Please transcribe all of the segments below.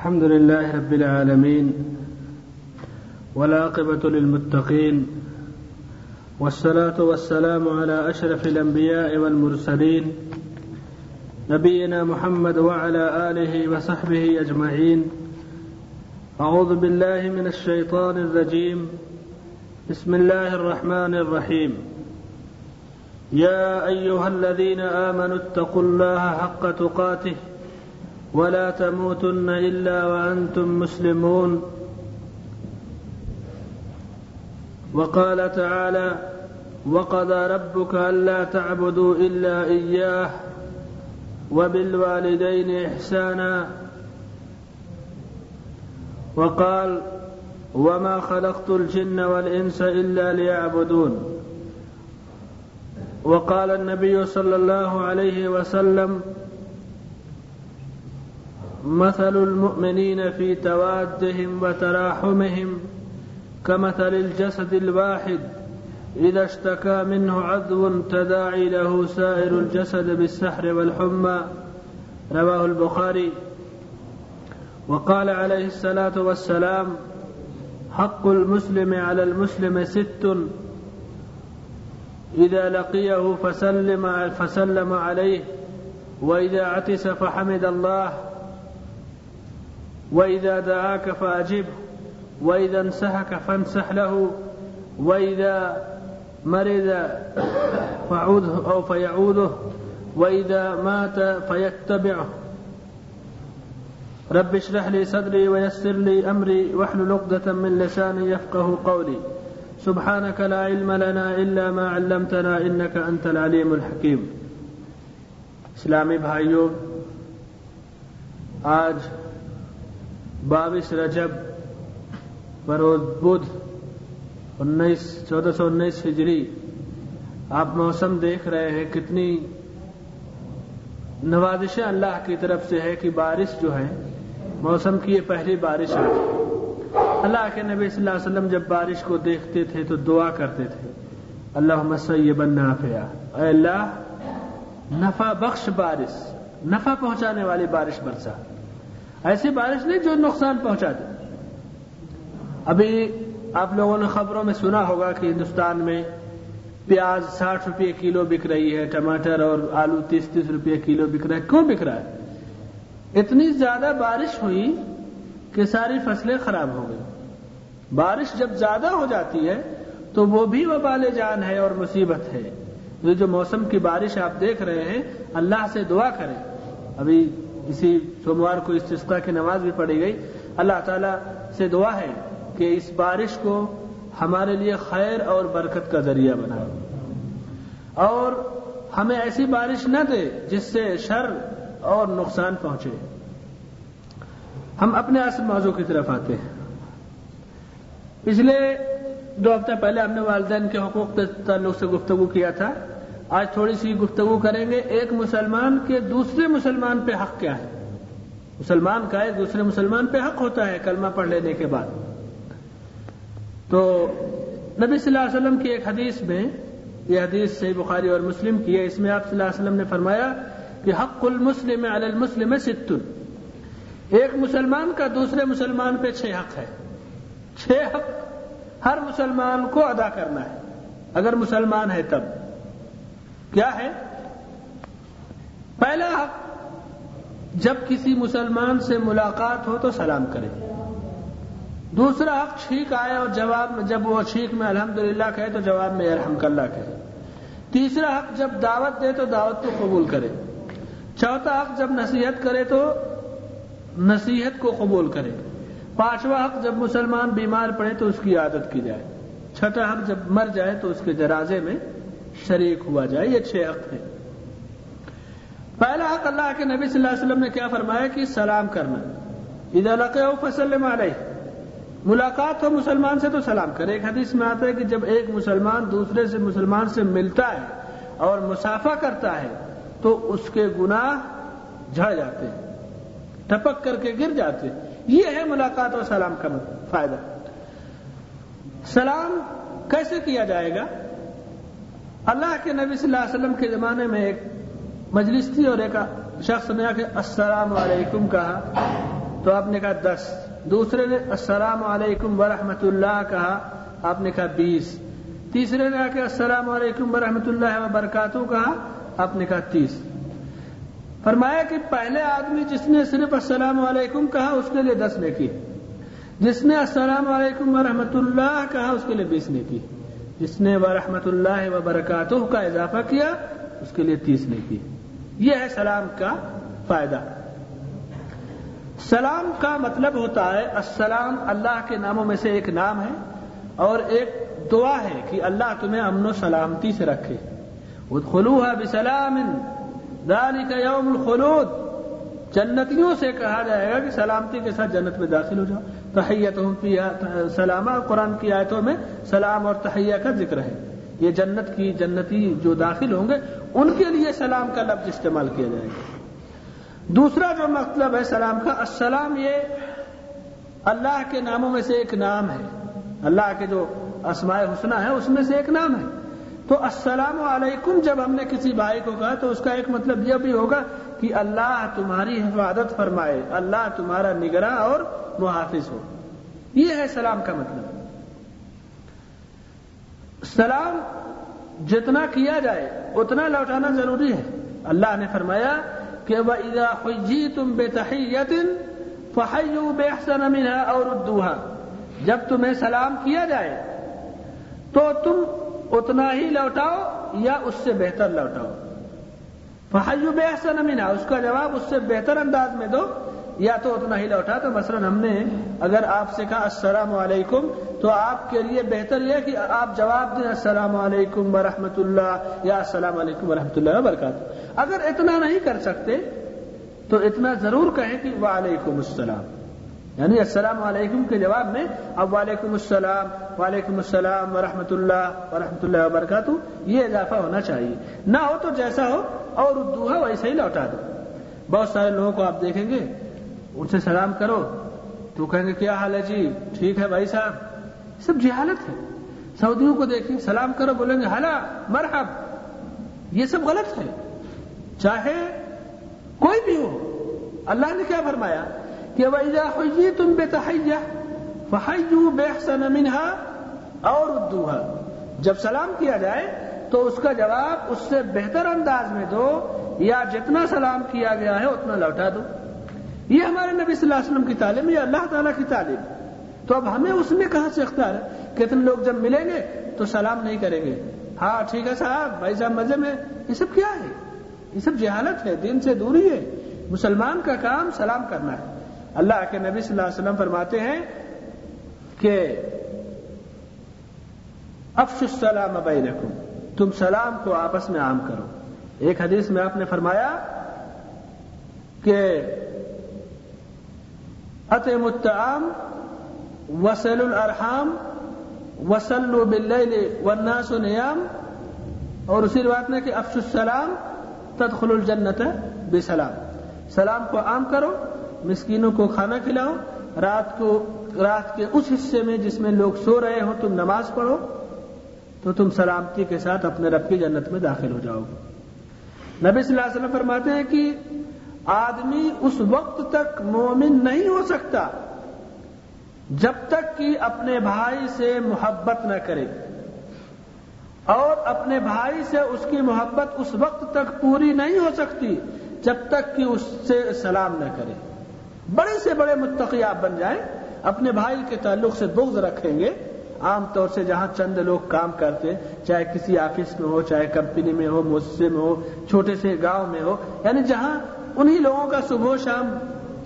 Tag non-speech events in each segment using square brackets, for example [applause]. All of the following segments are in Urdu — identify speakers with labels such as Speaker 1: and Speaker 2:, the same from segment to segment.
Speaker 1: الحمد لله رب العالمين والعاقبة للمتقين والصلاة والسلام على أشرف الأنبياء والمرسلين نبينا محمد وعلى آله وصحبه أجمعين أعوذ بالله من الشيطان الرجيم بسم الله الرحمن الرحيم يا أيها الذين آمنوا اتقوا الله حق تقاته ولا تموتن إلا وأنتم مسلمون. وقال تعالى وقضى ربك ألا تعبدوا إلا إياه وبالوالدين إحسانا. وقال وما خلقت الجن والإنس إلا ليعبدون. وقال النبي صلى الله عليه وسلم مثل المؤمنين في توادهم وتراحمهم كمثل الجسد الواحد إذا اشتكى منه عضو تداعي له سائر الجسد بالسحر والحمى. رواه البخاري. وقال عليه الصلاة والسلام حق المسلم على المسلم ست. إذا لقيه فسلم, فسلم عليه وإذا عتس فحمد الله وإذا دعاك فأجبه وإذا انسحك فانسح له وإذا مرض فعوده أو فيعوده وإذا مات فيتبعه رب اشرح لي صدري ويسر لي أمري واحلل عقدة من لساني يفقه قولي سبحانك لا علم لنا إلا ما علمتنا إنك أنت العليم الحكيم اسلامی بھائیوں آج بائیس رجب بروز بدھ، انیس، چودہ سو انیس ہجری۔ آپ موسم دیکھ رہے ہیں کتنی نوازشیں اللہ کی طرف سے ہے کہ بارش جو ہے، موسم کی یہ پہلی بارش ہے اللہ کے نبی صلی اللہ علیہ وسلم جب بارش کو دیکھتے تھے تو دعا کرتے تھے۔ اللہ مسیب نافیا اے اللہ، نفع بخش بارش، نفع پہنچانے والی بارش برسا۔ ایسی بارش نہیں جو نقصان پہنچا دے۔ ابھی آپ لوگوں نے خبروں میں سنا ہوگا کہ ہندوستان میں پیاز ساٹھ روپئے کلو بک رہی ہے، ٹماٹر اور آلو تیس تیس روپئے کلو بک رہا ہے۔ کیوں بک رہا ہے؟ اتنی زیادہ بارش ہوئی کہ ساری فصلیں خراب ہو گئی۔ بارش جب زیادہ ہو جاتی ہے تو وہ بھی وبال جان ہے اور مصیبت ہے۔ یہ جو موسم کی بارش آپ دیکھ رہے ہیں، اللہ سے دعا کریں۔ ابھی اسی سوموار کو استسقا کی نماز بھی پڑھی گئی۔ اللہ تعالی سے دعا ہے کہ اس بارش کو ہمارے لیے خیر اور برکت کا ذریعہ بنائے اور ہمیں ایسی بارش نہ دے جس سے شر اور نقصان پہنچے۔ ہم اپنے اصل موضوع کی طرف آتے ہیں۔ پچھلے دو ہفتے پہلے ہم نے والدین کے حقوق کے تعلق سے گفتگو کیا تھا۔ آج تھوڑی سی گفتگو کریں گے، ایک مسلمان کے دوسرے مسلمان پہ حق کیا ہے؟ مسلمان کا ایک دوسرے مسلمان پہ حق ہوتا ہے کلمہ پڑھ لینے کے بعد۔ تو نبی صلی اللہ علیہ وسلم کی ایک حدیث میں، یہ حدیث صحیح بخاری اور مسلم کی ہے، اس میں آپ صلی اللہ علیہ وسلم نے فرمایا کہ حق المسلم علی المسلم ستن ایک مسلمان کا دوسرے مسلمان پہ چھ حق ہے۔ چھ حق ہر مسلمان کو ادا کرنا ہے۔ اگر مسلمان ہے تب۔ کیا ہے؟ پہلا حق، جب کسی مسلمان سے ملاقات ہو تو سلام کرے۔ دوسرا حق چھینک آئے اور جواب میں، جب وہ چھینک میں الحمدللہ کہے تو جواب میں الحمد اللہ کہے۔ تیسرا حق، جب دعوت دے تو دعوت کو قبول کرے۔ چوتھا حق، جب نصیحت کرے تو نصیحت کو قبول کرے۔ پانچواں حق، جب مسلمان بیمار پڑے تو اس کی عادت کی جائے۔ چھٹا حق، جب مر جائے تو اس کے جنازے میں شریک ہوا جائے، یہ چھ حق ہیں۔ پہلا حق اللہ کے نبی صلی اللہ علیہ وسلم نے کیا فرمایا کہ سلام کرنا۔ ادھر لقے ہو فصل مارے ملاقات ہو مسلمان سے تو سلام کرے۔ ایک حدیث میں آتا ہے کہ جب ایک مسلمان دوسرے سے مسلمان سے ملتا ہے اور مسافہ کرتا ہے تو اس کے گناہ جھڑ جاتے ہیں، ٹپک کر کے گر جاتے یہ ہے ملاقات اور سلام کا فائدہ۔ سلام کیسے کیا جائے گا؟ اللہ کے نبی صلی اللہ علیہ وسلم کے زمانے میں ایک مجلس تھی اور ایک شخص نے آ کے السلام علیکم کہا۔ تو آپ نے کہا دس۔ دوسرے نے السلام علیکم ورحمۃ اللہ کہا۔ آپ نے کہا بیس۔ تیسرے نے کہا کہ السلام علیکم ورحمۃ اللہ وبرکاتہ کہا۔ آپ نے کہا تیس۔ فرمایا کہ پہلے آدمی جس نے صرف السلام علیکم کہا، اس کے لیے دس نے کی۔ جس نے السلام علیکم ورحمۃ اللہ کہا، اس کے لیے بیس نے کی۔ جس نے ورحمۃ اللہ وبرکاتہ کا اضافہ کیا، اس کے لیے تیس نے کی۔ یہ ہے سلام کا فائدہ۔ سلام کا مطلب ہوتا ہے، السلام اللہ کے ناموں میں سے ایک نام ہے، اور ایک دعا ہے کہ اللہ تمہیں امن و سلامتی سے رکھے۔ خلوہ بسلام ذالک یوم الخلود۔ جنتیوں سے کہا جائے گا کہ سلامتی کے ساتھ جنت میں داخل ہو جاؤ۔ تحیت سلامہ، قرآن کی آیتوں میں سلام اور تحیہ کا ذکر ہے۔ یہ جنت کی جنتی جو داخل ہوں گے، ان کے لیے سلام کا لفظ استعمال کیا جائے گا۔ دوسرا جو مطلب ہے سلام کا، السلام یہ اللہ کے ناموں میں سے ایک نام ہے۔ اللہ کے جو اسماء حسنہ ہے اس میں سے ایک نام ہے۔ تو السلام علیکم، جب ہم نے کسی بھائی کو کہا تو اس کا ایک مطلب یہ بھی ہوگا کہ اللہ تمہاری حفاظت فرمائے، اللہ تمہارا نگراں اور محافظ ہو۔ یہ ہے سلام کا مطلب۔ سلام جتنا کیا جائے، اتنا لوٹانا ضروری ہے۔ اللہ نے فرمایا کہ وہ ادا تم بے تحیتن فہیو بے احسن اور اردوہا جب تمہیں سلام کیا جائے، تو تم اتنا ہی لوٹاؤ یا اس سے بہتر لوٹاؤ۔ فہیو بے احسن امینا اس کا جواب اس سے بہتر انداز میں دو. یا تو اتنا ہی لوٹا تو مثلا ہم نے اگر آپ سے کہا السلام علیکم، تو آپ کے لیے بہتر یہ کہ آپ جواب دیں السلام علیکم ورحمۃ اللہ یا السلام علیکم ورحمۃ اللہ وبرکاتہ. اگر اتنا نہیں کر سکتے، تو اتنا ضرور کہیں کہ وعلیکم السلام. یعنی السلام علیکم کے جواب میں اب وعلیکم السلام وعلیکم السلام ورحمۃ اللہ ورحمۃ اللہ وبرکاتہ، یہ اضافہ ہونا چاہیے۔ نہ ہو تو جیسا ہو، اور اردو ہے ویسے ہی لوٹا دو۔ بہت سارے لوگوں کو آپ دیکھیں گے، ان سے سلام کرو، تو کہیں گے کیا حال ہے جی؟ ٹھیک ہے بھائی صاحب۔ سب جہالت ہے۔ سعودیوں کو دیکھیں، سلام کرو، بولیں گے حلا مرحب۔ یہ سب غلط ہے۔ چاہے کوئی بھی ہو، اللہ نے کیا فرمایا؟ کہ ویزا ہوئی تم بے تحیہ فحیو بے منہا اور اردو جب سلام کیا جائے تو اس کا جواب اس سے بہتر انداز میں دو، یا جتنا سلام کیا گیا ہے اتنا لوٹا دو۔ یہ ہمارے نبی صلی اللہ علیہ وسلم کی تعلیم یہ اللہ تعالیٰ کی تعلیم۔ تو اب ہمیں اس میں کہاں سے اختیار ہے؟ کتنے لوگ جب ملیں گے تو سلام نہیں کریں گے۔ ہاں ٹھیک ہے صاحب، بھائی صاحب مزے میں یہ سب کیا ہے؟ یہ سب جہالت ہے، دین سے دوری ہے۔ مسلمان کا کام سلام کرنا ہے۔ اللہ کے نبی صلی اللہ علیہ وسلم فرماتے ہیں کہ افش السلام بینکم، تم سلام کو آپس میں عام کرو۔ ایک حدیث میں آپ نے فرمایا کہ اتم الطعام وسل الارحام وسل باللیل والناس نیام۔ اور اسی روایت میں کہ افش السلام تدخل الجنت بسلام۔ سلام کو عام کرو مسکینوں کو کھانا کھلاؤ، رات کو، رات کے اس حصے میں جس میں لوگ سو رہے ہوں، تم نماز پڑھو، تو تم سلامتی کے ساتھ اپنے رب کی جنت میں داخل ہو جاؤ گے۔ نبی صلی اللہ علیہ وسلم فرماتے ہیں کہ آدمی اس وقت تک مومن نہیں ہو سکتا جب تک کہ اپنے بھائی سے محبت نہ کرے۔ اور اپنے بھائی سے اس کی محبت اس وقت تک پوری نہیں ہو سکتی جب تک کہ اس سے سلام نہ کرے۔ بڑے سے بڑے متقی آپ بن جائیں، اپنے بھائی کے تعلق سے بغض رکھیں گے۔ عام طور سے جہاں چند لوگ کام کرتے چاہے کسی آفس میں ہو، چاہے کمپنی میں ہو، مؤسسے میں ہو، چھوٹے سے گاؤں میں ہو یعنی جہاں انہی لوگوں کا صبح شام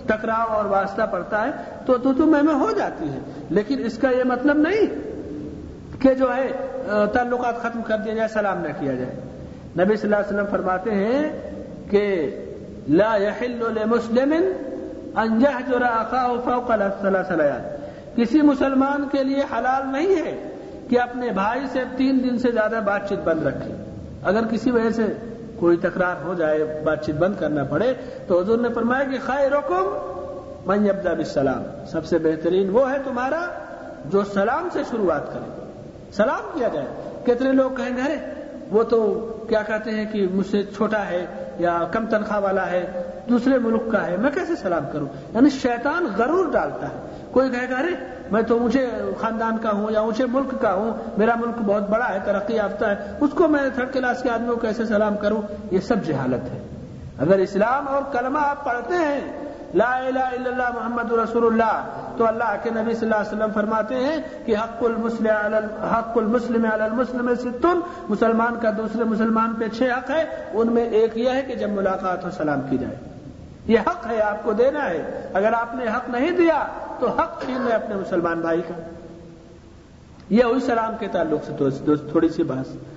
Speaker 1: ٹکراؤ اور واسطہ پڑتا ہے، تو تو تمہیں میں ہو جاتی ہے۔ لیکن اس کا یہ مطلب نہیں کہ جو ہے تعلقات ختم کر دیا جائے، سلام نہ کیا جائے۔ نبی صلی اللہ علیہ وسلم فرماتے ہیں کہ لا يحل لمسلم انجہ جو رکھا فوق سلیات کسی مسلمان کے لیے حلال نہیں ہے کہ اپنے بھائی سے تین دن سے زیادہ بات چیت بند رکھے۔ اگر کسی وجہ سے کوئی تکرار ہو جائے بات چیت بند کرنا پڑے، تو حضور نے فرمایا کہ خیر رکم من یبدا بالسلام۔ سب سے بہترین وہ ہے تمہارا جو سلام سے شروعات کرے۔ سلام کیا جائے؟ کتنے لوگ کہیں گے، ارے، وہ تو کیا کہتے ہیں کہ مجھ سے چھوٹا ہے یا کم تنخواہ والا ہے، دوسرے ملک کا ہے، میں کیسے سلام کروں؟ یعنی شیطان غرور ڈالتا ہے۔ کوئی کہے گا، ارے، میں تو اونچے خاندان کا ہوں یا اونچے ملک کا ہوں، میرا ملک بہت بڑا ہے، ترقی یافتہ ہے، اس کو میں تھرڈ کلاس کے آدمی کو کیسے سلام کروں؟ یہ سب جہالت ہے۔ اگر اسلام اور کلمہ آپ پڑھتے ہیں لا الہ الا اللہ محمد رسول اللہ تو اللہ کے نبی صلی اللہ علیہ وسلم فرماتے ہیں کہ حق المسلم حق المسلم علی المسلم ستن۔ مسلمان کا دوسرے مسلمان پہ چھ حق ہے۔ ان میں ایک یہ ہے کہ جب ملاقات ہو سلام کی جائے۔ یہ حق ہے، آپ کو دینا ہے۔ اگر آپ نے حق نہیں دیا، تو حق چھین ہے اپنے مسلمان بھائی کا۔ یہ وہی سلام کے تعلق سے دوست تھوڑی سی بات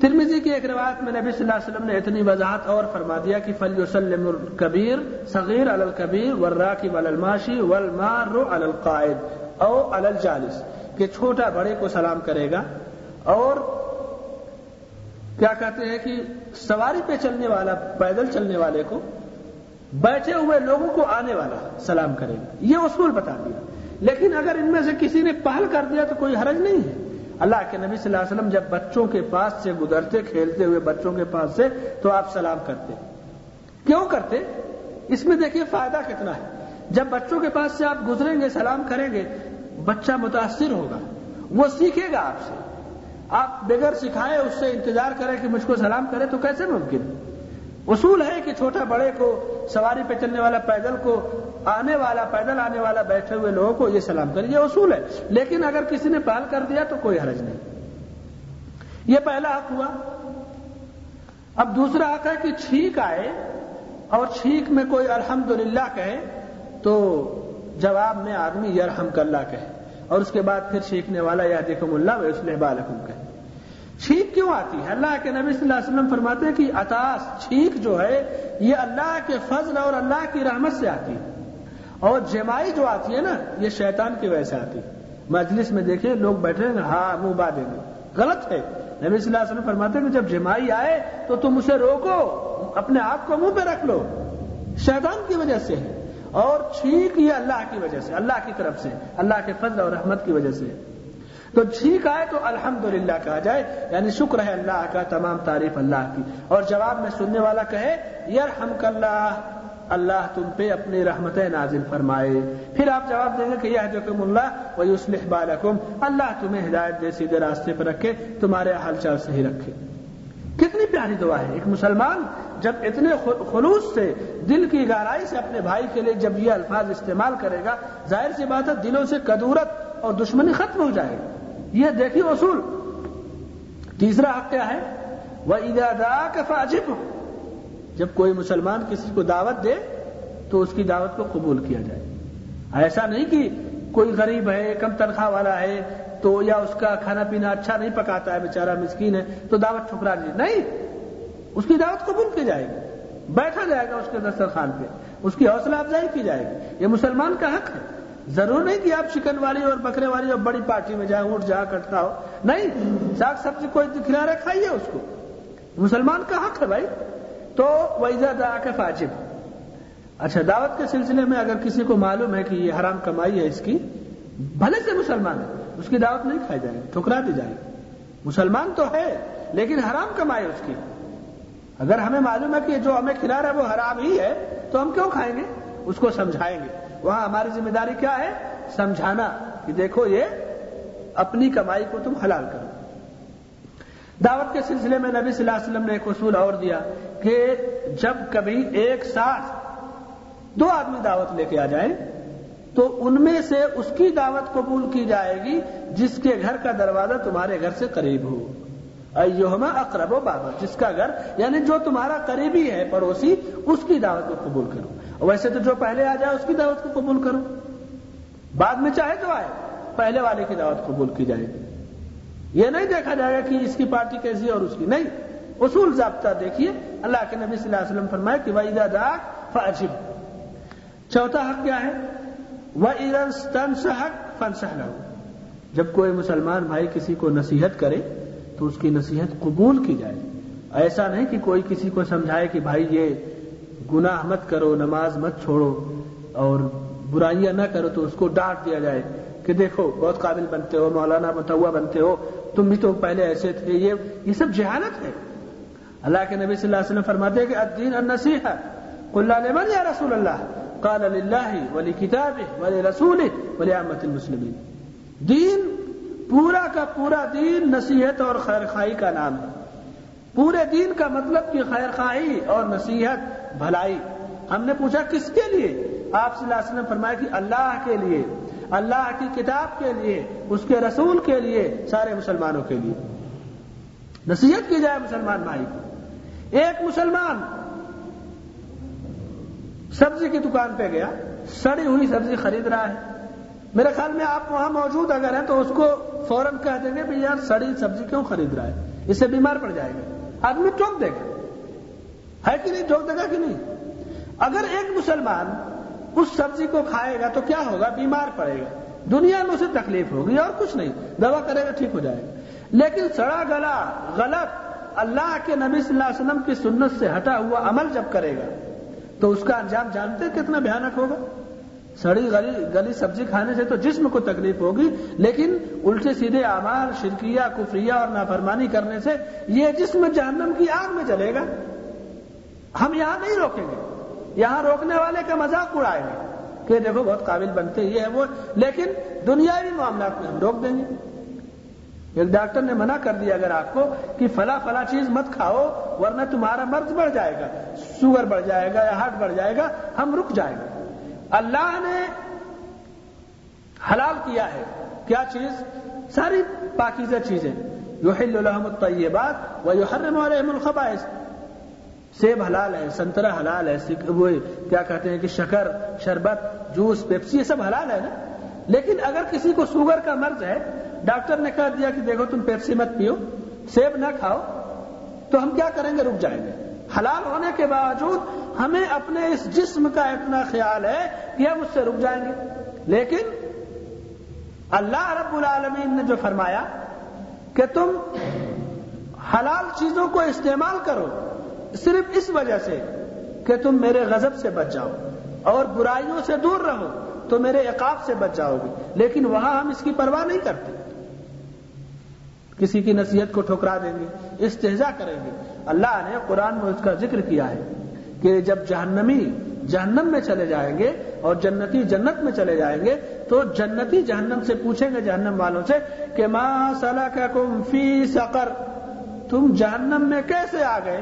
Speaker 1: ترمیزی کی ایک روایت میں نبی صلی اللہ علیہ وسلم نے اتنی وضاحت اور فرما دیا کہ فلی وسلم الکبیر صغیر الکبیر ورراکب الماشی والمار القائد او الجالس کہ چھوٹا بڑے کو سلام کرے گا اور کیا کہتے ہیں کہ سواری پہ چلنے والا، پیدل چلنے والے کو، بیٹھے ہوئے لوگوں کو آنے والا سلام کرے گا۔ یہ اصول بتا دیا۔ لیکن اگر ان میں سے کسی نے پہل کر دیا تو کوئی حرج نہیں ہے۔ اللہ کے نبی صلی اللہ علیہ وسلم جب بچوں کے پاس سے گزرتے، کھیلتے ہوئے بچوں کے پاس سے، تو آپ سلام کرتے۔ کیوں کرتے؟ اس میں دیکھیے فائدہ کتنا ہے۔ جب بچوں کے پاس سے آپ گزریں گے، سلام کریں گے، بچہ متاثر ہوگا، وہ سیکھے گا آپ سے۔ آپ بغیر سکھائے اس سے انتظار کریں کہ مجھ کو سلام کرے تو کیسے ممکن؟ اصول ہے کہ چھوٹا بڑے کو، سواری پہ چلنے والا پیدل کو، آنے والا پیدل، آنے والا بیٹھے ہوئے لوگوں کو یہ سلام کرے یہ اصول ہے۔ لیکن اگر کسی نے پال کر دیا تو کوئی حرج نہیں۔ یہ پہلا حق ہوا۔ اب دوسرا حق ہے کہ چھینک آئے اور چھینک میں کوئی الحمد للہ کہے تو جواب میں آدمی یرحم کلّہ کہے اور اس کے بعد پھر چھینکنے والا یا دیکھو اللہ اس نے بالحم کہے۔ چھینک کیوں آتی ہے؟ اللہ کے نبی صلی اللہ علیہ وسلم فرماتے ہیں کہ اتاس چھینک جو ہے، یہ اللہ کے فضل اور اللہ کی رحمت سے آتی ہے۔ اور جمائی جو آتی ہے نا، یہ شیطان کی وجہ سے آتی ہے۔ مجلس میں دیکھیں، لوگ بیٹھے ہیں ہاں منہ با دیں گے غلط ہے۔ نبی صلی اللہ علیہ وسلم فرماتے ہیں کہ جب جمائی آئے تو تم اسے روکو، اپنے آپ کو منہ پہ رکھ لو۔ شیطان کی وجہ سے ہے۔ اور چھینک یہ اللہ کی وجہ سے، اللہ کی طرف سے، اللہ کے فضل اور رحمت کی وجہ سے۔ تو چھینک آئے تو الحمد کہا جائے یعنی شکر ہے اللہ کا، تمام تعریف اللہ کی۔ اور جواب میں سننے والا کہے یرحم اللہ اللہ تم پہ اپنی رحمت نازل فرمائے۔ پھر آپ جواب دیں گے کہ یہ جو اللہ وہ اسلح بالکم۔ اللہ تمہیں ہدایت دے، سیدھے راستے پہ رکھے، تمہارے حال چال صحیح رکھے۔ کتنی پیاری دعا ہے۔ ایک مسلمان جب اتنے خلوص سے دل کی گہرائی سے اپنے بھائی کے لیے جب یہ الفاظ استعمال کرے گا، ظاہر سی بات ہے، دلوں سے کدورت اور دشمنی ختم ہو جائے گی۔ یہ دیکھیے اصول۔ تیسرا حق کیا ہے؟ وہ ادا کا فاجب جب کوئی مسلمان کسی کو دعوت دے، تو اس کی دعوت کو قبول کیا جائے۔ ایسا نہیں کہ کوئی غریب ہے، کم تنخواہ والا ہے، تو یا اس کا کھانا پینا اچھا نہیں پکاتا ہے، بیچارہ مسکین ہے، تو دعوت ٹھکرا دی۔ نہیں، اس کی دعوت قبول کی جائے گی۔ بیٹھا جائے گا اس کے دسترخوان پہ۔ اس کی حوصلہ افزائی کی جائے گی۔ یہ مسلمان کا حق ہے۔ ضرور نہیں کہ آپ چکن والی اور بکرے والی اور بڑی پارٹی میں جائیں اٹھ جا کٹتا ہو۔ نہیں، ساگ سبزی کوئی کھلا رہے کھائیے اس کو۔ مسلمان کا حق ہے بھائی۔ تو ویزا دا کے فاجب۔ اچھا دعوت کے سلسلے میں اگر کسی کو معلوم ہے کہ یہ حرام کمائی ہے اس کی، بھلے سے مسلمان ہے۔ اس کی دعوت نہیں کھائی جائے گی ٹھکرا دی جائے۔ گی مسلمان تو ہے، لیکن حرام کمائی اس کی۔ اگر ہمیں معلوم ہے کہ جو ہمیں کھلا رہا ہے وہ حرام ہی ہے، تو ہم کیوں کھائیں گے؟ اس کو سمجھائیں گے۔ وہاں ہماری ذمہ داری کیا ہے؟ سمجھانا کہ دیکھو یہ اپنی کمائی کو تم حلال کرو۔ دعوت کے سلسلے میں نبی صلی اللہ علیہ وسلم نے ایک اصول اور دیا کہ جب کبھی ایک ساتھ دو آدمی دعوت لے کے آ جائیں تو ان میں سے اس کی دعوت قبول کی جائے گی جس کے گھر کا دروازہ تمہارے گھر سے قریب ہو۔ ایوہما اقرب و بابا، جس کا گھر یعنی جو تمہارا قریبی ہے، پڑوسی، اس کی دعوت کو قبول کرو۔ ویسے تو جو پہلے آ جائے اس کی دعوت کو قبول کرو۔ بعد میں چاہے تو آئے، پہلے والے کی دعوت قبول کی جائے گی۔ یہ نہیں دیکھا جائے گا کہ اس کی پارٹی کیسی اور اس کی۔ نہیں، اصول ضابطہ دیکھیے۔ اللہ کے نبی صلی اللہ علیہ وسلم فرمائے کہ وہی دا فاجب چوتھا حق کیا ہے؟ وہ حق فنسہ جب کوئی مسلمان بھائی کسی کو نصیحت کرے تو اس کی نصیحت قبول کی جائے۔ ایسا نہیں کہ کوئی کسی کو سمجھائے کہ بھائی یہ گناہ مت کرو، نماز مت چھوڑو اور برائیاں نہ کرو تو اس کو ڈانٹ دیا جائے کہ دیکھو، بہت قابل بنتے ہو، مولانا متوا بنتے ہو، تم بھی تو پہلے ایسے تھے، یہ یہ سب جہالت ہے۔ اللہ کے نبی صلی اللہ علیہ وسلم فرماتے ہیں کہ الدین النصیحہ قل لمن یا رسول اللہ، قال للہ ولی کتاب ولی رسول ولی المسلمین۔ دین، پورا کا پورا دین نصیحت اور خیر خائی کا نام ہے۔ پورے دین کا مطلب کہ خیر خائی اور نصیحت، بھلائی۔ ہم نے پوچھا کس کے لیے؟ آپ صلی اللہ علیہ وسلم فرمایا کہ اللہ کے لیے، اللہ کی کتاب کے لیے، اس کے رسول کے لیے، سارے مسلمانوں کے لیے۔ نصیحت کی جائے مسلمان بھائی۔ کو ایک مسلمان سبزی کی دکان پہ گیا، سڑی ہوئی سبزی خرید رہا ہے۔ میرے خیال میں آپ وہاں موجود اگر ہیں تو اس کو فوراً کہہ دیں گے بھی یار سڑی سبزی کیوں خرید رہا ہے؟ اس سے بیمار پڑ جائے گا۔ آدمی ٹوک دے گا۔ ہے کہ نہیں؟ ٹوک دے گا کہ نہیں؟ اگر ایک مسلمان اس سبزی کو کھائے گا تو کیا ہوگا؟ بیمار پڑے گا۔ دنیا میں اسے تکلیف ہوگی اور کچھ نہیں۔ دوا کرے گا، ٹھیک ہو جائے گا۔ لیکن سڑا گلا، غلط، اللہ کے نبی صلی اللہ علیہ وسلم کی سنت سے ہٹا ہوا عمل جب کرے گا، تو اس کا انجام جانتے کتنا بھیانک ہوگا؟ سڑی گلی گلی سبزی کھانے سے تو جسم کو تکلیف ہوگی، لیکن الٹے سیدھے اعمال، شرکیہ، کفریہ اور نافرمانی کرنے سے یہ جسم جہنم کی آگ میں جلے گا۔ ہم یہاں نہیں روکیں گے۔ یہاں روکنے والے کا مذاق اڑائے گا کہ دیکھو بہت قابل بنتے، یہ ہے وہ۔ لیکن دنیاوی معاملات میں ہم روک دیں گے۔ ایک ڈاکٹر نے منع کر دیا اگر آپ کو کہ فلا فلا چیز مت کھاؤ، ورنہ تمہارا مرض بڑھ جائے گا، شوگر بڑھ جائے گا یا ہارٹ بڑھ جائے گا، ہم رک جائیں گے۔ اللہ نے حلال کیا ہے۔ کیا چیز؟ ساری پاکیزہ چیزیں۔ جو الحم الطیبات و یو حرم علیہم الخبائث۔ سیب حلال ہے سنترا حلال ہے وہ کیا کہتے ہیں کہ شکر، شربت، جوس، پیپسی، یہ سب حلال ہے نا؟ لیکن اگر کسی کو شوگر کا مرض ہے، ڈاکٹر نے کہہ دیا کہ دیکھو تم پیپسی مت پیو، سیب نہ کھاؤ، تو ہم کیا کریں گے؟ رک جائیں گے۔ حلال ہونے کے باوجود ہمیں اپنے اس جسم کا اتنا خیال ہے کہ ہم اس سے رک جائیں گے۔ لیکن اللہ رب العالمین نے جو فرمایا کہ تم حلال چیزوں کو استعمال کرو صرف اس وجہ سے کہ تم میرے غضب سے بچ جاؤ اور برائیوں سے دور رہو تو میرے عقاب سے بچ جاؤ گے۔ لیکن وہاں ہم اس کی پرواہ نہیں کرتے۔ کسی کی نصیحت کو ٹھکرا دیں گے استحجا کریں گے۔ اللہ نے قرآن میں اس کا ذکر کیا ہے کہ جب جہنمی جہنم میں چلے جائیں گے اور جنتی جنت میں چلے جائیں گے، تو جنتی جہنم سے پوچھیں گے جہنم والوں سے کہ ماں سلککم فی سقر، تم جہنم میں کیسے آ گئے؟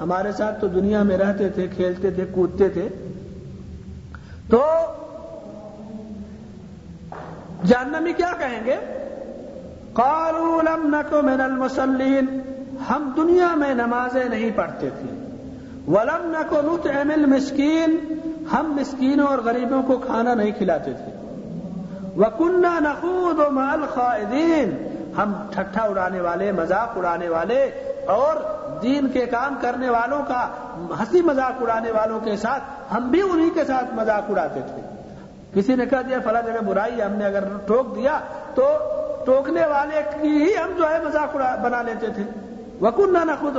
Speaker 1: ہمارے ساتھ تو دنیا میں رہتے تھے، کھیلتے تھے، کودتے تھے۔ تو جہنمی کیا کہیں گے؟ قالوا لم نکو من المسلین ہم دنیا میں نمازیں نہیں پڑھتے تھے۔ ولم نکو نطعم المسکین، ہم مسکینوں اور غریبوں کو کھانا نہیں کھلاتے تھے۔ وکنہ نخود و مال خائدین ہم ٹھٹھا اڑانے والے، مذاق اڑانے والے اور دین کے کام کرنے والوں کا، ہنسی مذاق اڑانے والوں کے ساتھ، ہم بھی انہی کے ساتھ مذاق اڑاتے تھے۔ کسی نے کہہ دیا، فلاں جگہ برائی ہم نے اگر ٹوک دیا تو ٹوکنے والے کی ہی ہم جو ہے مذاق بنا لیتے تھے۔ وکن نہ خود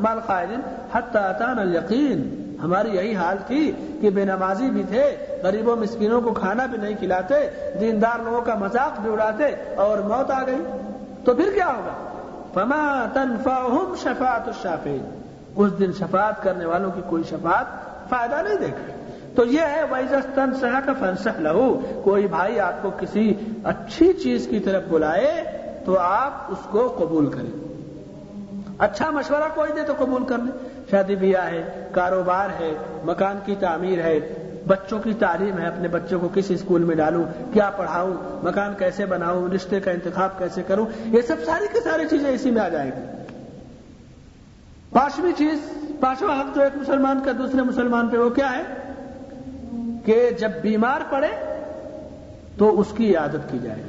Speaker 1: مال قائدین حتان یقین ہماری یہی حال تھی کہ بے نمازی بھی تھے، غریبوں، مسکینوں کو کھانا بھی نہیں کھلاتے، دیندار لوگوں کا مذاق بھی اڑاتے اور موت آ گئی۔ تو پھر کیا ہوگا؟ فما تنفعهم شفاعت الشافعین اس دن شفاعت کرنے والوں کی کوئی شفاعت فائدہ نہیں دے گی تو یہ ہے ویزن تنسا کا فنسح لہو کوئی بھائی آپ کو کسی اچھی چیز کی طرف بلائے تو آپ اس کو قبول کریں۔ اچھا مشورہ کوئی دے تو قبول کر لیں شادی بیاہ ہے، کاروبار ہے، مکان کی تعمیر ہے، بچوں کی تعلیم ہے، اپنے بچوں کو کس اسکول میں ڈالوں، کیا پڑھاؤں، مکان کیسے بناؤں، رشتے کا انتخاب کیسے کروں، یہ سب ساری کی ساری چیزیں اسی میں آ جائیں گی۔ پانچویں چیز، پانچواں حق جو ایک مسلمان کا دوسرے مسلمان پہ وہ کیا ہے؟ کہ جب بیمار پڑے تو اس کی عادت کی جائے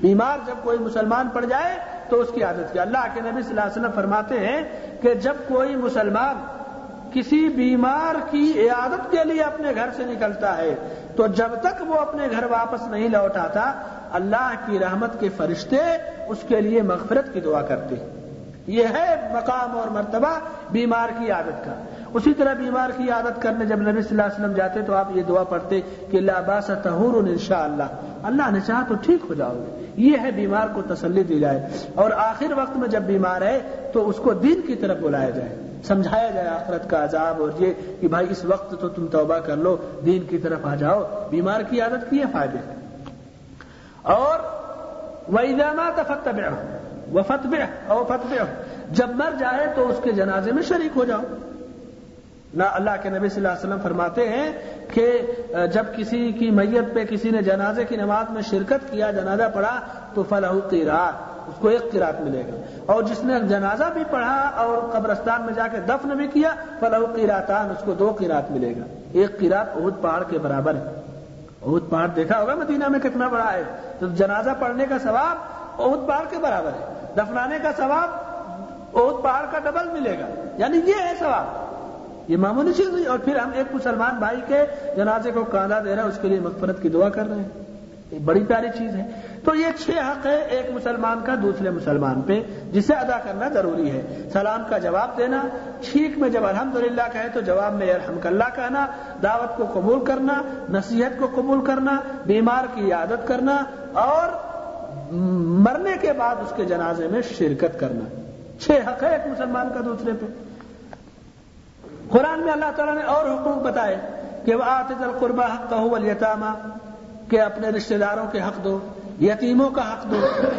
Speaker 1: بیمار جب کوئی مسلمان پڑ جائے تو اس کی عادت کی اللہ کے نبی صلی اللہ علیہ وسلم فرماتے ہیں کہ جب کوئی مسلمان کسی بیمار کی عیادت کے لیے اپنے گھر سے نکلتا ہے تو جب تک وہ اپنے گھر واپس نہیں لوٹ آتا، اللہ کی رحمت کے فرشتے اس کے لیے مغفرت کی دعا کرتے ہیں۔ یہ ہے مقام اور مرتبہ بیمار کی عادت کا۔ اسی طرح بیمار کی عادت کرنے جب نبی صلی اللہ علیہ وسلم جاتے تو آپ یہ دعا پڑھتے کہ اللہ باس تہور ان شاء اللہ اللہ نے چاہا تو ٹھیک ہو جاؤ گے۔ یہ ہے بیمار کو تسلی دی جائے۔ اور آخر وقت میں جب بیمار ہے تو اس کو دین کی طرف بلایا جائے۔ سمجھایا جائے آخرت کا عذاب اور یہ کہ بھائی اس وقت تو تم توبہ کر لو، دین کی طرف آ جاؤ۔ بیمار کی عادت کی ہے فائدے اور فتب وہ فتب اور فتب جب مر جائے تو اس کے جنازے میں شریک ہو جاؤ۔ نہ اللہ کے نبی صلی اللہ علیہ وسلم فرماتے ہیں کہ جب کسی کی میت پہ کسی نے جنازے کی نماز میں شرکت کیا، جنازہ پڑھا تو فلاح قیرات، اس کو ایک قرات ملے گا۔ اور جس نے جنازہ بھی پڑھا اور قبرستان میں جا کے دفن بھی کیا فلاح قیراتان، اس کو دو قرات ملے گا۔ ایک قرات اہد پہاڑ کے برابر ہے۔ اہد پہاڑ دیکھا ہوگا مدینہ میں کتنا بڑا ہے۔ تو جنازہ پڑھنے کا ثواب اہد پہاڑ کے برابر ہے۔ دفنانے کا ثواب اہد پہاڑ کا ڈبل ملے گا۔ یعنی یہ ہے ثواب۔ یہ معمولی چیز نہیں اور پھر ہم ایک مسلمان بھائی کے جنازے کو کاندھا دے رہے ہیں، اس کے لیے مغفرت کی دعا کر رہے ہیں۔ ایک بڑی پیاری چیز ہے۔ تو یہ چھ حق ہے ایک مسلمان کا، دوسرے مسلمان پہ، جسے ادا کرنا ضروری ہے۔ سلام کا جواب دینا چھینک میں جب الحمدللہ کہے تو جواب میں الحمد اللہ کہنا، دعوت کو قبول کرنا، نصیحت کو قبول کرنا، بیمار کی عادت کرنا، اور مرنے کے بعد اس کے جنازے میں شرکت کرنا۔ چھ حق ہے ایک مسلمان کا، دوسرے پہ۔ قرآن میں اللہ تعالیٰ نے اور حقوق بتائے کہ وہ آتد القربہ حق کا کہ اپنے رشتہ داروں کے حق دو، یتیموں کا حق دو،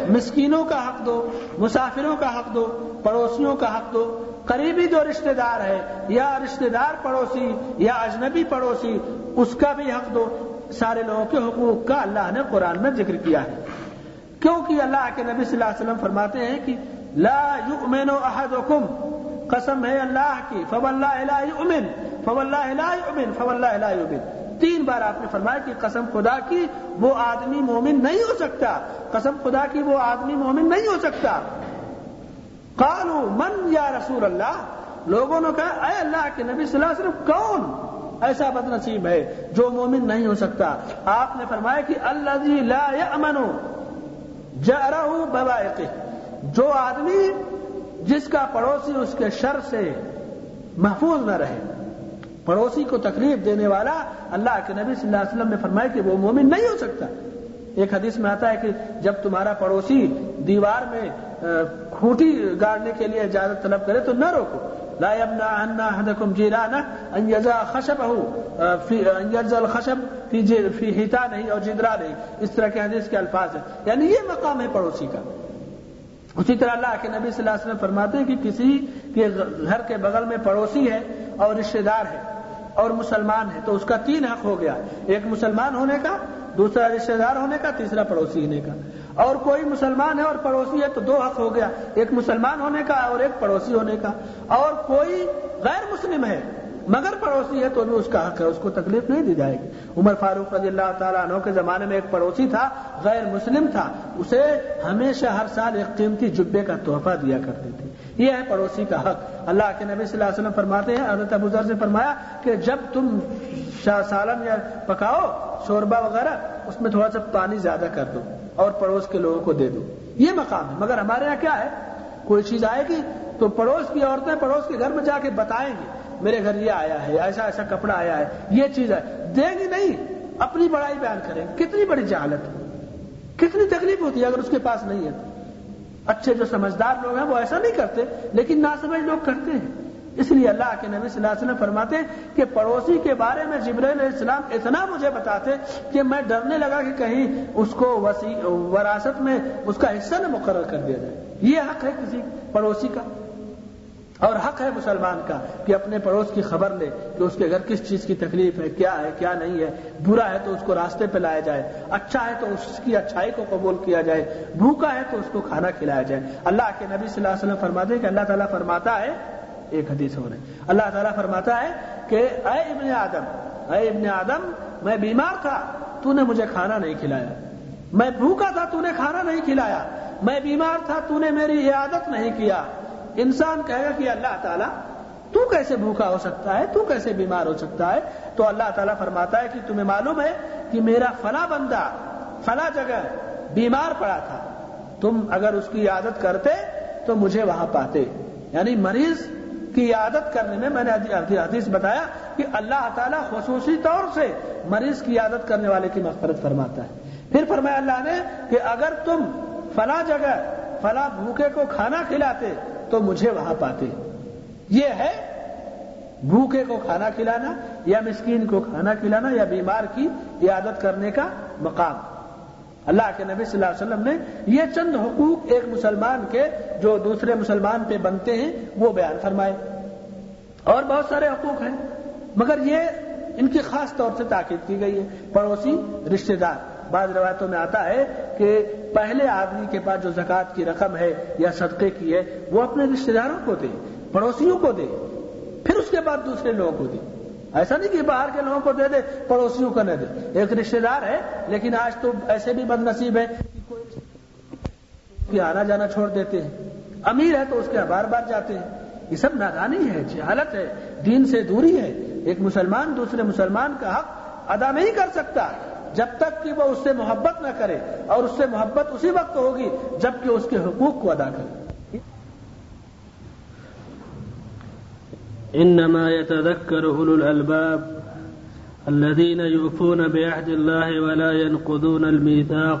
Speaker 1: مسکینوں کا حق دو، مسافروں کا حق دو، پڑوسیوں کا حق دو۔ قریبی جو رشتہ دار ہے، یا رشتہ دار پڑوسی، یا اجنبی پڑوسی، اس کا بھی حق دو۔ سارے لوگوں کے حقوق کا اللہ نے قرآن میں ذکر کیا ہے۔ کیونکہ اللہ کے نبی صلی اللہ علیہ وسلم فرماتے ہیں کہ لا یؤمن احدکم قسم ہے اللہ کی فو اللہ یؤمن فو اللہ یؤمن فو اللہ یؤمن۔ تین بار آپ نے فرمایا کہ قسم خدا کی وہ آدمی مومن نہیں ہو سکتا۔ قسم خدا کی وہ آدمی مومن نہیں ہو سکتا۔ قالو من یا رسول اللہ؟ لوگوں نے کہا، اے اللہ کے نبی صلی اللہ علیہ وسلم، کون ایسا بد نصیب ہے جو مومن نہیں ہو سکتا؟ آپ نے فرمایا کہ اللہ لا یامن جرہ جو آدمی جس کا پڑوسی اس کے شر سے محفوظ نہ رہے۔ پڑوسی کو تکلیف دینے والا اللہ کے نبی صلی اللہ علیہ وسلم نے فرمایا کہ وہ مومن نہیں ہو سکتا۔ ایک حدیث میں آتا ہے کہ جب تمہارا پڑوسی دیوار میں کھوٹی گاڑنے کے لیے اجازت طلب کرے تو نہ روکو۔ لا يمنع عنا احدكم جيرانه ان يزا خشبه في ان يرزا الخشب في جی، في حيتانه او جدرانه اس طرح کے حدیث کے الفاظ ہیں۔ یعنی یہ مقام ہے پڑوسی کا۔ اسی طرح اللہ کے نبی صلی اللہ علیہ وسلم فرماتے ہیں کہ کسی کے گھر کے بغل میں پڑوسی ہے اور رشتے دار ہے اور مسلمان ہے تو اس کا تین حق ہو گیا، ایک مسلمان ہونے کا، دوسرا رشتے دار ہونے کا، تیسرا پڑوسی ہونے کا۔ اور کوئی مسلمان ہے اور پڑوسی ہے تو دو حق ہو گیا، ایک مسلمان ہونے کا اور ایک پڑوسی ہونے کا۔ اور کوئی غیر مسلم ہے مگر پڑوسی ہے تو بھی اس کا حق ہے، اس کو تکلیف نہیں دی جائے گی۔ عمر فاروق رضی اللہ تعالیٰ عنہ کے زمانے میں ایک پڑوسی تھا، غیر مسلم تھا، اسے ہمیشہ ہر سال ایک قیمتی جبے کا تحفہ دیا کرتے تھے یہ ہے پڑوسی کا حق۔ اللہ کے نبی صلی اللہ علیہ وسلم فرماتے ہیں، حضرت ابو ذر سے فرمایا کہ جب تم شاہ سالن یا پکاؤ شوربا وغیرہ، اس میں تھوڑا سا پانی زیادہ کر دو اور پڑوس کے لوگوں کو دے دو۔ یہ مقام ہے۔ مگر ہمارے یہاں کیا ہے؟ کوئی چیز آئے گی تو پڑوس کی عورتیں پڑوس کے گھر میں جا کے بتائیں گی۔ میرے گھر یہ آیا ہے، ایسا ایسا کپڑا آیا ہے، یہ چیز ہے۔ دیں گی نہیں، اپنی بڑائی بیان کریں۔ کتنی بڑی جہالت۔ کتنی تکلیف ہوتی ہے اگر اس کے پاس نہیں ہے۔ اچھے جو سمجھدار لوگ ہیں، وہ ایسا نہیں کرتے، لیکن ناسمجھ لوگ کرتے ہیں۔ اس لیے اللہ کے نبی صلی اللہ علیہ وسلم فرماتے کہ پڑوسی کے بارے میں جبر علیہ السلام اتنا مجھے بتاتے کہ میں ڈرنے لگا کہ کہیں اس کو وراثت میں اس کا حصہ نہ مقرر کر دیا جائے۔ یہ حق ہے کسی پڑوسی کا۔ اور حق ہے مسلمان کا کہ اپنے پڑوس کی خبر لے کہ اس کے گھر کس چیز کی تکلیف ہے، کیا ہے، کیا نہیں ہے۔ برا ہے تو اس کو راستے پہ لایا جائے اچھا ہے تو اس کی اچھائی کو قبول کیا جائے، بھوکا ہے تو اس کو کھانا کھلایا جائے۔ اللہ کے نبی صلی اللہ علیہ وسلم فرماتے ہیں کہ اللہ تعالیٰ فرماتا ہے، ایک حدیث ہو رہے اللہ تعالیٰ فرماتا ہے کہ اے ابن آدم، اے ابن آدم، میں بیمار تھا، تو نے مجھے کھانا نہیں کھلایا۔ میں بھوکا تھا، تو نے کھانا نہیں کھلایا۔ میں بیمار تھا، تو نے میری عادت نہیں کیا۔ انسان کہے گا کہ اللہ تعالیٰ تو کیسے بھوکا ہو سکتا ہے؟ تو کیسے بیمار ہو سکتا ہے؟ تو اللہ تعالیٰ فرماتا ہے کہ تمہیں معلوم ہے کہ میرا فلاں بندہ، فلاں جگہ بیمار پڑا تھا۔ تم اگر اس کی عادت کرتے تو مجھے وہاں پاتے۔ یعنی مریض کی عادت کرنے میں میں نے حدیث بتایا کہ اللہ تعالیٰ خصوصی طور سے مریض کی عادت کرنے والے کی مغفرت فرماتا ہے۔ پھر فرمایا اللہ نے کہ اگر تم فلاں جگہ، فلاں بھوکے کو کھانا کھلاتے تو مجھے وہاں پاتے۔ یہ ہے بھوکے کو کھانا کھلانا یا مسکین کو کھانا کھلانا یا بیمار کی عیادت کرنے کا مقام۔ اللہ کے نبی صلی اللہ علیہ وسلم نے یہ چند حقوق ایک مسلمان کے جو دوسرے مسلمان پہ بنتے ہیں وہ بیان فرمائے۔ اور بہت سارے حقوق ہیں، مگر یہ ان کی خاص طور سے تاکید کی گئی ہے۔ پڑوسی، رشتہ دار بعض روایتوں میں آتا ہے کہ پہلے آدمی کے پاس جو زکوٰۃ کی رقم ہے یا صدقے کی ہے، وہ اپنے رشتہ داروں کو دے، پڑوسیوں کو دے، پھر اس کے بعد دوسرے لوگوں کو دے۔ ایسا نہیں کہ باہر کے لوگوں کو دے دے، پڑوسیوں کو نہ دے۔ ایک رشتے دار ہے، لیکن آج تو ایسے بھی بد نصیب ہے کہ آنا جانا چھوڑ دیتے ہیں۔ امیر ہے تو اس کے بار بار جاتے ہیں۔ یہ سب نادانی ہے، جہالت ہے، دین سے دوری ہے۔ ایک مسلمان دوسرے مسلمان کا حق ادا نہیں کر سکتا۔ جب تک کہ وہ اس سے محبت نہ کرے اور اس سے محبت اسی وقت ہوگی جبکہ اس کے حقوق کو ادا کرے۔
Speaker 2: إنما يتذكر أولو الألباب الذين يوفون بعهد الله ولا ينقضون الميثاق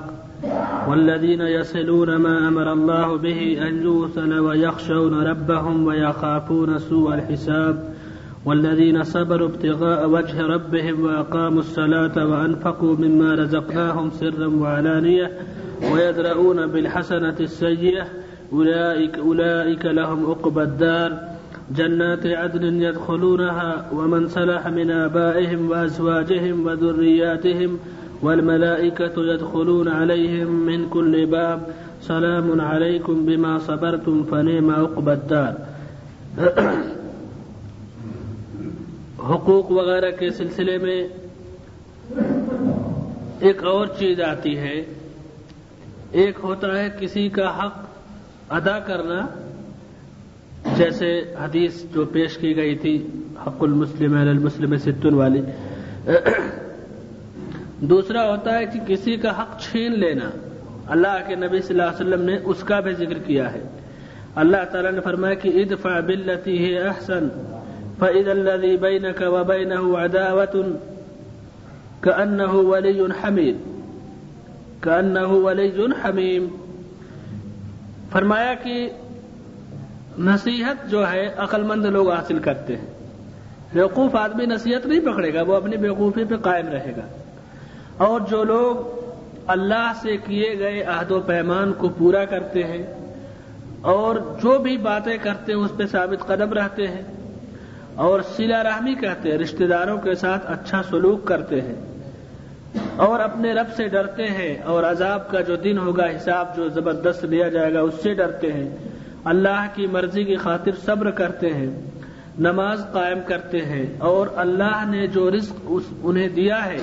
Speaker 2: والذين يصلون ما أمر الله به أن يوصل ويخشون ربهم ويخافون سوء الحساب والذين صبروا ابتغاء وجه ربهم وأقاموا الصلاة وأنفقوا مما رزقناهم سرا وعلانية ويدرؤون بالحسنة السيئة. أولئك, أولئك لهم عقبى الدار. جنات عدن يدخلونها ومن صلح من آبائهم وأزواجهم وذرياتهم والملائكة يدخلون عليهم من كل باب. سلام عليكم بما صبرتم فنعم عقب الدار. [clears throat] حقوق وغیرہ کے سلسلے میں ایک اور چیز آتی ہے۔ ایک ہوتا ہے کسی کا حق ادا کرنا۔ جیسے حدیث جو پیش کی گئی تھی، حق المسلم المسلم ستن والی۔ دوسرا ہوتا ہے کہ کسی کا حق چھین لینا۔ اللہ کے نبی صلی اللہ علیہ وسلم نے اس کا بھی ذکر کیا ہے۔ اللہ تعالیٰ نے فرمایا کہ ادفع بلتی ہے احسن۔ فعد اللہ بین کا وبین عداوت كأنه ولي حميد كأنه ولي حميم. فرمایا کہ نصیحت جو ہے عقل مند لوگ حاصل کرتے ہیں۔ بیوقوف آدمی نصیحت نہیں پکڑے گا، وہ اپنی بیوقوفی پہ قائم رہے گا۔ اور جو لوگ اللہ سے کیے گئے عہد و پیمان کو پورا کرتے ہیں، اور جو بھی باتیں کرتے ہیں، اس پہ ثابت قدم رہتے ہیں۔ اور سلا رحمی کہتے ہیں رشتہ داروں کے ساتھ اچھا سلوک کرتے ہیں۔ اور اپنے رب سے ڈرتے ہیں اور عذاب کا جو دن ہوگا، حساب جو زبردست لیا جائے گا، اس سے ڈرتے ہیں۔ اللہ کی مرضی کی خاطر صبر کرتے ہیں، نماز قائم کرتے ہیں۔ اور اللہ نے جو رزق اس انہیں دیا ہے،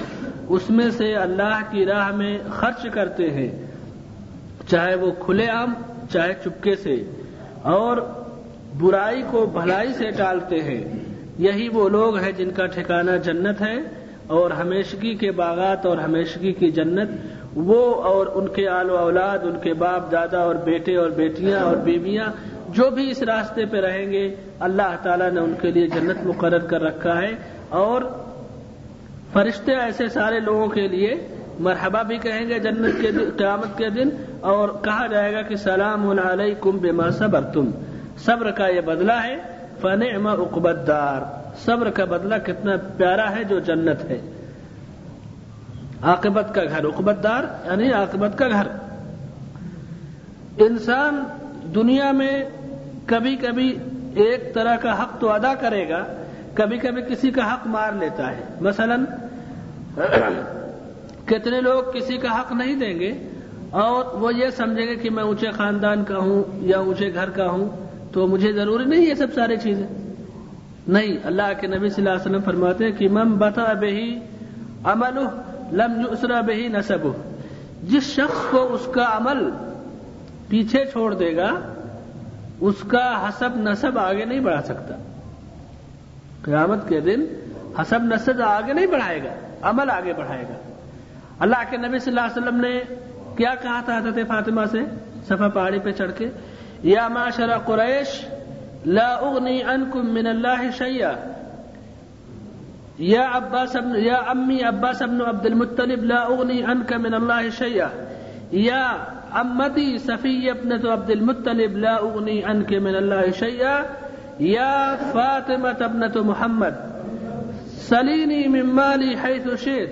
Speaker 2: اس میں سے اللہ کی راہ میں خرچ کرتے ہیں۔ چاہے وہ کھلے عام، چاہے چپکے سے۔ اور برائی کو بھلائی سے ٹالتے ہیں۔ یہی وہ لوگ ہیں جن کا ٹھکانہ جنت ہے اور ہمیشگی کے باغات اور ہمیشگی کی جنت، وہ اور ان کے آل و اولاد، ان کے باپ، دادا اور بیٹے اور بیٹیاں اور بیویاں جو بھی اس راستے پہ رہیں گے، اللہ تعالیٰ نے ان کے لیے جنت مقرر کر رکھا ہے۔ اور فرشتے ایسے سارے لوگوں کے لیے مرحبا بھی کہیں گے جنت کے قیامت کے دن، اور کہا جائے گا کہ سلام علیکم بما صبر تم صبر کا یہ بدلہ ہے۔ فن اقبت دار صبر کا بدلہ کتنا پیارا ہے جو جنت ہے۔ عاقبت کا گھر اقبت دار یعنی عاقبت کا گھر۔ انسان دنیا میں کبھی کبھی ایک طرح کا حق تو ادا کرے گا، کبھی کبھی کسی کا حق مار لیتا ہے۔ مثلا، کتنے لوگ کسی کا حق نہیں دیں گے اور وہ یہ سمجھیں گے کہ میں اونچے خاندان کا ہوں یا اونچے گھر کا ہوں۔ تو مجھے ضروری نہیں یہ سب سارے چیزیں۔ نہیں، اللہ کے نبی صلی اللہ علیہ وسلم فرماتے ہیں کہ مم بتا بہی امل لم یسرا بہی نصب جس شخص کو اس کا عمل پیچھے چھوڑ دے گا، اس کا حسب نصب آگے نہیں بڑھا سکتا۔ قیامت کے دن حسب نصب آگے نہیں بڑھائے گا، عمل آگے بڑھائے گا۔ اللہ کے نبی صلی اللہ علیہ وسلم نے کیا کہا تھا حضرت فاطمہ سے؟ صفا پہاڑی پہ چڑھ کے۔ یا معاشرہ قریش لا اغنی عنکم من اللہ شیئا یا عباس ابن یا امی عباس ابن عبد المطلب لا اغنی عنک من اللہ شیئا یا امتی صفی ابنت عبد المطلب لا اغنی عنک من اللہ شیئا یا فاطمة ابنة محمد سلینی من مالی حیث شئت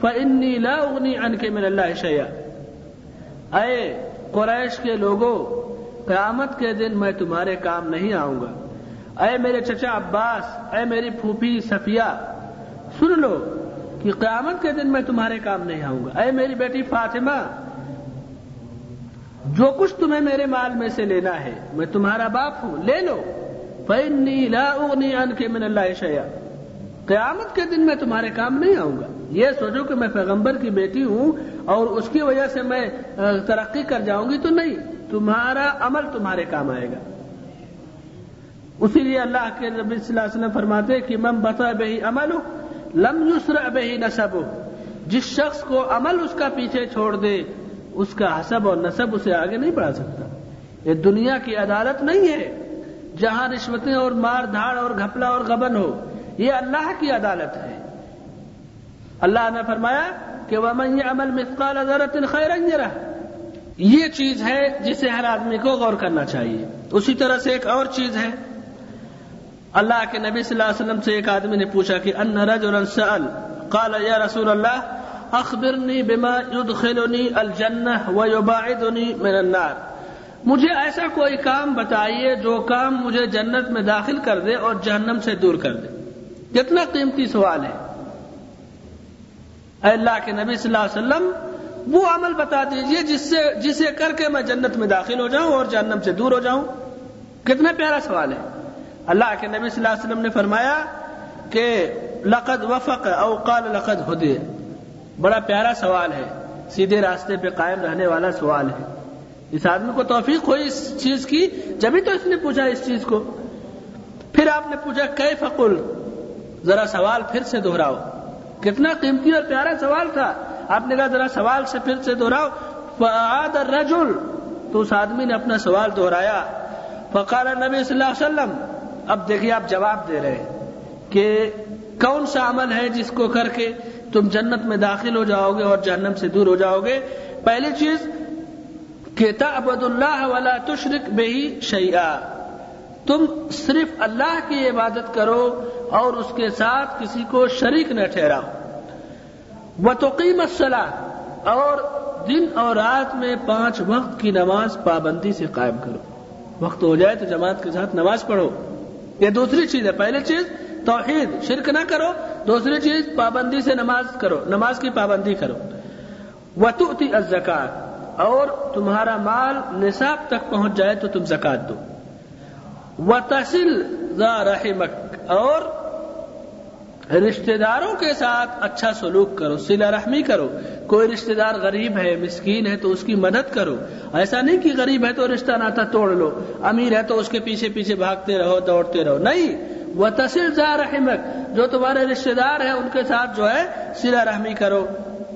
Speaker 2: فإنی لا اغنی عنک من اللہ شیئا اے قریش کے لوگوں قیامت کے دن میں تمہارے کام نہیں آؤں گا۔ اے میرے چچا عباس، اے میری پھوپھی صفیہ، سن لو کہ قیامت کے دن میں تمہارے کام نہیں آؤں گا۔ اے میری بیٹی فاطمہ، جو کچھ تمہیں میرے مال میں سے لینا ہے، میں تمہارا باپ ہوں۔ لے لو۔ فَإِنِّي لَا أُغْنِي عَنْكِ مِنَ اللَّهِ شَيْئًا۔ قیامت کے دن میں تمہارے کام نہیں آؤں گا۔ یہ سوچو کہ میں پیغمبر کی بیٹی ہوں اور اس کی وجہ سے میں ترقی کر جاؤں گی تو نہیں۔ تمہارا عمل تمہارے کام آئے گا۔ اسی لیے اللہ کے نبی صلی اللہ علیہ وسلم فرماتے کہ من بتا بہی عمل لم یسرع بہی نصب جس شخص کو عمل اس کا پیچھے چھوڑ دے، اس کا حسب اور نصب اسے آگے نہیں بڑھا سکتا۔ یہ دنیا کی عدالت نہیں ہے، جہاں رشوتیں اور مار دھاڑ اور گھپلا اور غبن ہو، یہ اللہ کی عدالت ہے۔ اللہ نے فرمایا کہ وہ من عمل مثقال ذرت خیر یہ چیز ہے جسے ہر آدمی کو غور کرنا چاہیے۔ اسی طرح سے ایک اور چیز ہے۔ اللہ کے نبی صلی اللہ علیہ وسلم سے ایک آدمی نے پوچھا کہ ان رجلا سأل، قال، یا رسول اللہ، اخبرنی بما يدخلنی الجنہ ويباعدنی من النار۔ مجھے ایسا کوئی کام بتائیے جو کام مجھے جنت میں داخل کر دے اور جہنم سے دور کر دے۔ کتنا قیمتی سوال ہے۔ اے اللہ کے نبی صلی اللہ علیہ وسلم وہ عمل بتا دیجیے جس سے، جسے کر کے میں جنت میں داخل ہو جاؤں اور جہنم سے دور ہو جاؤں۔ کتنا پیارا سوال ہے۔ اللہ کے نبی صلی اللہ علیہ وسلم نے فرمایا کہ لقد وفق او قال لقد ہدے بڑا پیارا سوال ہے۔ سیدھے راستے پہ قائم رہنے والا سوال ہے۔ اس آدمی کو توفیق ہوئی اس چیز کی۔ جبھی تو اس نے پوچھا اس چیز کو۔ پھر آپ نے پوچھا کئی فقل ذرا سوال پھر سے دوہراؤ کتنا قیمتی اور پیارا سوال تھا۔ آپ نے کہا ذرا سوال سے پھر سے دوہراؤ فعاد الرجل۔ تو اس آدمی نے اپنا سوال دوہرایا فقال نبی صلی اللہ علیہ وسلم۔ اب دیکھیے آپ جواب دے رہے ہیں کہ کون سا عمل ہے جس کو کر کے تم جنت میں داخل ہو جاؤ گے اور جہنم سے دور ہو جاؤ گے پہلی چیز، کہ تعبد اللہ ولا تشرک بہی شیئا تم صرف اللہ کی عبادت کرو اور اس کے ساتھ کسی کو شریک نہ ٹھہراؤ۔ وہ تو اور دن اور رات میں پانچ وقت کی نماز پابندی سے قائم کرو۔ وقت ہو جائے تو جماعت کے ساتھ نماز پڑھو۔ یہ دوسری چیز ہے۔ پہلی چیز، توحید، شرک نہ کرو۔ دوسری چیز، پابندی سے نماز کرو۔ نماز کی پابندی کرو۔ وطوتی الزکات اور تمہارا مال نصاب تک پہنچ جائے تو تم زکات دو۔ و تحصیل رحمک اور رشتہ داروں کے ساتھ اچھا سلوک کرو، سلا رحمی کرو۔ کوئی رشتہ دار غریب ہے، مسکین ہے تو اس کی مدد کرو۔ ایسا نہیں کہ غریب ہے تو رشتہ ناتا توڑ لو۔ امیر ہے تو اس کے پیچھے پیچھے بھاگتے رہو، دوڑتے رہو۔ نہیں۔ وہ تحصیل رحمک جو تمہارے رشتہ دار ہیں، ان کے ساتھ جو ہے، سلا رحمی کرو۔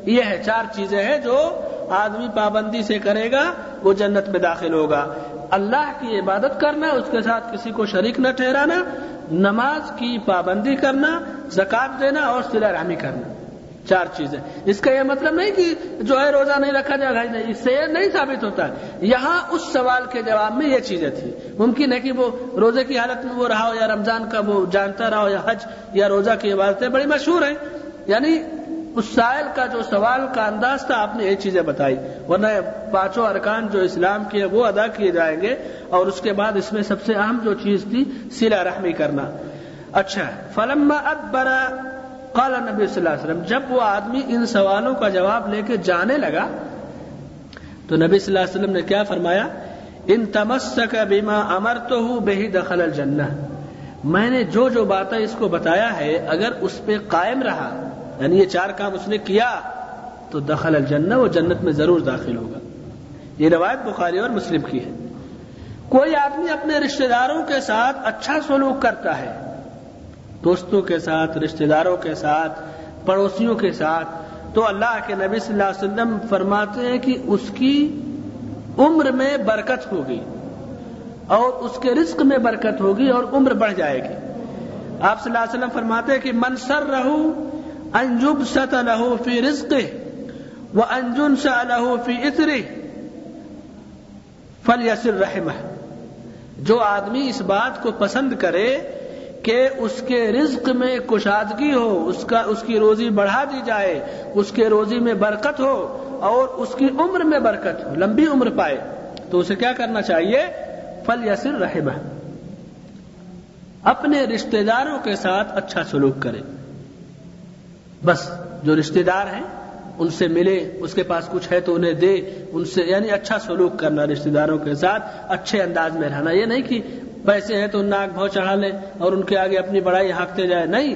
Speaker 2: یہ ہے چار چیزیں ہیں جو آدمی پابندی سے کرے گا، وہ جنت میں داخل ہوگا۔ اللہ کی عبادت کرنا، اس کے ساتھ کسی کو شریک نہ ٹھہرانا، نماز کی پابندی کرنا زکات دینا اور سلا رحمی کرنا۔ چار چیزیں۔ اس کا یہ مطلب نہیں کہ جو ہے روزہ نہیں رکھا جائے گا نہیں اس سے یہ نہیں ثابت ہوتا۔ یہاں اس سوال کے جواب میں یہ چیزیں تھی ممکن ہے کہ وہ روزے کی حالت میں وہ رہا ہو یا رمضان کا وہ جانتا رہا ہو یا حج یا روزہ کی عبادتیں بڑی مشہور ہیں۔ یعنی اس سائل کا جو سوال کا انداز تھا، آپ نے یہ چیزیں بتائی۔ ورنہ پانچوں ارکان جو اسلام کے وہ ادا کیے جائیں گے۔ اور اس کے بعد اس میں سب سے اہم جو چیز تھی، سلا رحمی کرنا۔ اچھا فلما اکبر قال نبی صلی اللہ علیہ وسلم، جب وہ آدمی ان سوالوں کا جواب لے کے جانے لگا، تو نبی صلی اللہ علیہ وسلم نے کیا فرمایا؟ ان تمسک بیما امر تو ہوں بے ہی دخل الجنہ۔ میں نے جو جو باتیں اس کو بتایا ہے، اگر اس پہ قائم رہا یعنی یہ چار کام اس نے کیا تو دخل الجنہ وہ جنت میں ضرور داخل ہوگا۔ یہ روایت بخاری اور مسلم کی ہے۔ کوئی آدمی اپنے رشتہ داروں کے ساتھ اچھا سلوک کرتا ہے، دوستوں کے ساتھ، رشتہ داروں کے ساتھ، پڑوسیوں کے ساتھ، تو اللہ کے نبی صلی اللہ علیہ وسلم فرماتے ہیں کہ اس کی عمر میں برکت ہوگی اور اس کے رزق میں برکت ہوگی اور عمر بڑھ جائے گی۔ آپ صلی اللہ علیہ وسلم فرماتے ہیں کہ منصر رہو انجب ست لہو فی رزق و انجن سا لہو فی اتر فل رحم جو آدمی اس بات کو پسند کرے کہ اس کے رزق میں کشادگی ہو، اس کا، اس کی روزی بڑھا دی جائے، اس کے روزی میں برکت ہو اور اس کی عمر میں برکت ہو لمبی عمر پائے، تو اسے کیا کرنا چاہیے؟ فل یسر رحم اپنے رشتہ داروں کے ساتھ اچھا سلوک کرے۔ بس جو رشتہ دار ہیں، ان سے ملے، اس کے پاس کچھ ہے تو انہیں دے، ان سے یعنی اچھا سلوک کرنا رشتہ داروں کے ساتھ، اچھے انداز میں رہنا۔ یہ نہیں کہ پیسے ہیں تو ناک بھو چڑھا لے اور ان کے آگے اپنی بڑائی ہانکتے جائے نہیں۔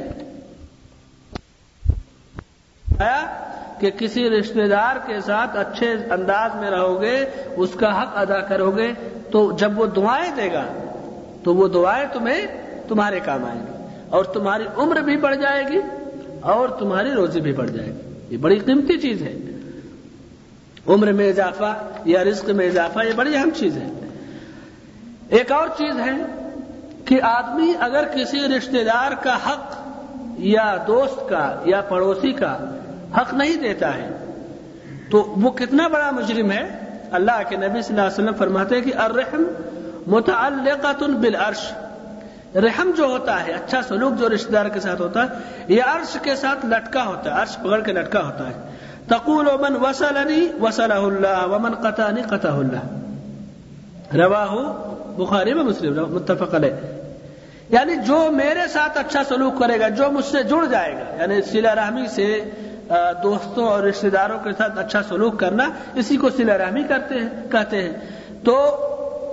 Speaker 2: کہ کسی رشتہ دار کے ساتھ اچھے انداز میں رہو گے، اس کا حق ادا کرو گے، تو جب وہ دعائیں دے گا، تو وہ دعائیں تمہیں تمہارے کام آئیں گی اور تمہاری عمر بھی بڑھ جائے گی۔ اور تمہاری روزی بھی بڑھ جائے گی یہ بڑی قیمتی چیز ہے۔ عمر میں اضافہ یا رزق میں اضافہ، یہ بڑی اہم چیز ہے۔ ایک اور چیز ہے کہ آدمی اگر کسی رشتہ دار کا حق یا دوست کا یا پڑوسی کا حق نہیں دیتا ہے، تو وہ کتنا بڑا مجرم ہے۔ اللہ کے نبی صلی اللہ علیہ وسلم فرماتے ہیں کہ الرحم متعلقۃ بالعرش۔ رحم جو ہوتا ہے اچھا سلوک جو رشتہ دار کے ساتھ ہوتا ہے، یہ عرش کے ساتھ لٹکا ہوتا ہے، عرش پکڑ کے لٹکا ہوتا ہے۔ تقول ومن وصلنی وصلہ اللہ ومن قطعنی قطع اللہ۔ رواہ بخاری میں مسلم، متفق علیہ۔ یعنی جو میرے ساتھ اچھا سلوک کرے گا، جو مجھ سے جڑ جائے گا یعنی سلا رحمی سے دوستوں اور رشتہ داروں کے ساتھ اچھا سلوک کرنا، اسی کو سلا رحمی کرتے ہیں، کہتے ہیں۔ تو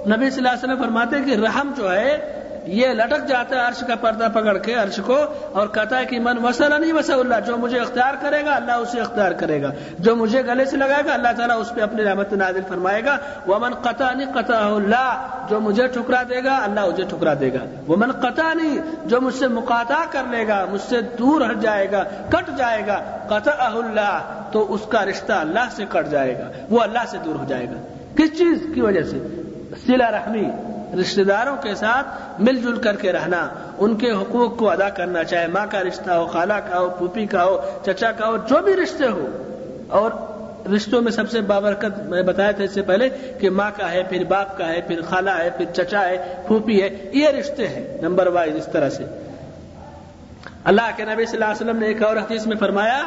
Speaker 2: نبی صلی اللہ علیہ وسلم فرماتے ہیں کہ رحم جو ہے یہ لٹک جاتا ہے عرش کا پردہ پکڑ کے، عرش کو، اور کہتا ہے کہ من وسل نہیں وسل اللہ جو مجھے اختیار کرے گا، اللہ اسے اختیار کرے گا۔ جو مجھے گلے سے لگائے گا، اللہ تعالیٰ اس پہ اپنی رحمت نازل فرمائے گا۔ وہ من قطع نہیں قطع اللہ جو مجھے ٹھکرا دے گا، اللہ اسے ٹھکرا دے گا۔ وہ من قطع نہیں جو مجھ سے مقاطع کر لے گا، مجھ سے دور ہٹ جائے گا، کٹ جائے گا۔ قطع اللہ تو اس کا رشتہ اللہ سے کٹ جائے گا، وہ اللہ سے دور ہو جائے گا۔ کس چیز کی وجہ سے؟ سلا رحمی۔ رشتہ داروں کے ساتھ مل جل کر کے رہنا، ان کے حقوق کو ادا کرنا، چاہے ماں کا رشتہ ہو، خالہ کا ہو، پھوپھی کا ہو، چچا کا ہو، جو بھی رشتے ہو۔ اور رشتوں میں سب سے بابرکت میں بتایا تھا اس سے پہلے کہ ماں کا ہے، پھر باپ کا ہے، پھر خالہ ہے، پھر چچا ہے، پھوپھی ہے، یہ رشتے ہیں، نمبر وائز اس طرح سے۔ اللہ کے نبی صلی اللہ علیہ وسلم نے ایک اور حدیث میں فرمایا،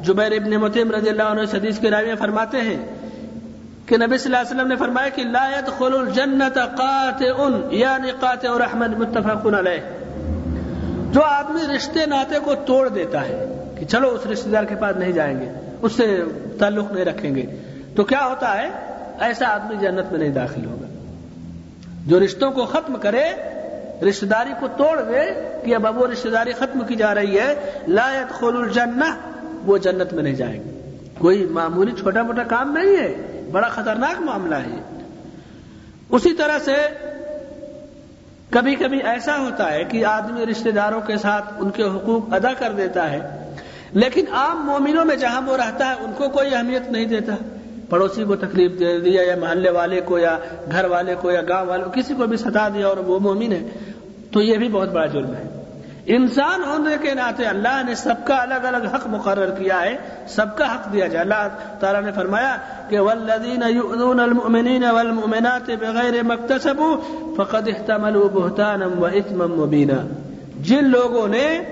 Speaker 2: جبیر ابن متیم رضی اللہ عنہ حدیث کے راوی فرماتے ہیں کہ نبی صلی اللہ علیہ وسلم نے فرمایا کہ لا يدخل الجنت قاطع یعنی قاطع اور احمد متفق علیہ۔ جو آدمی رشتے ناطے کو توڑ دیتا ہے کہ چلو اس رشتہ دار کے پاس نہیں جائیں گے، اس سے تعلق نہیں رکھیں گے، تو کیا ہوتا ہے؟ ایسا آدمی جنت میں نہیں داخل ہوگا۔ جو رشتوں کو ختم کرے، رشتہ داری کو توڑ دے کہ اب اب وہ رشتہ داری ختم کی جا رہی ہے، لا يدخل الجنہ وہ جنت میں نہیں جائیں گے۔ کوئی معمولی چھوٹا موٹا کام نہیں ہے۔ بڑا خطرناک معاملہ ہے اسی طرح سے کبھی کبھی ایسا ہوتا ہے کہ آدمی رشتہ داروں کے ساتھ ان کے حقوق ادا کر دیتا ہے، لیکن عام مومنوں میں جہاں وہ رہتا ہے، ان کو کوئی اہمیت نہیں دیتا۔ پڑوسی کو تکلیف دے دیا یا محلے والے کو یا گھر والے کو یا گاؤں والے کو کسی کو بھی ستا دیا اور وہ مومن ہے، تو یہ بھی بہت بڑا جرم ہے۔ انسان ہونے کے ناطے اللہ نے سب کا الگ الگ حق مقرر کیا ہے، سب کا حق دیا جائے۔ اللہ تعالیٰ نے فرمایا کہ والذین یؤذون المؤمنین والمؤمنات بغیر مکتسبوا فقد احتملوا بہتانا واثما مبینا جن لوگوں نے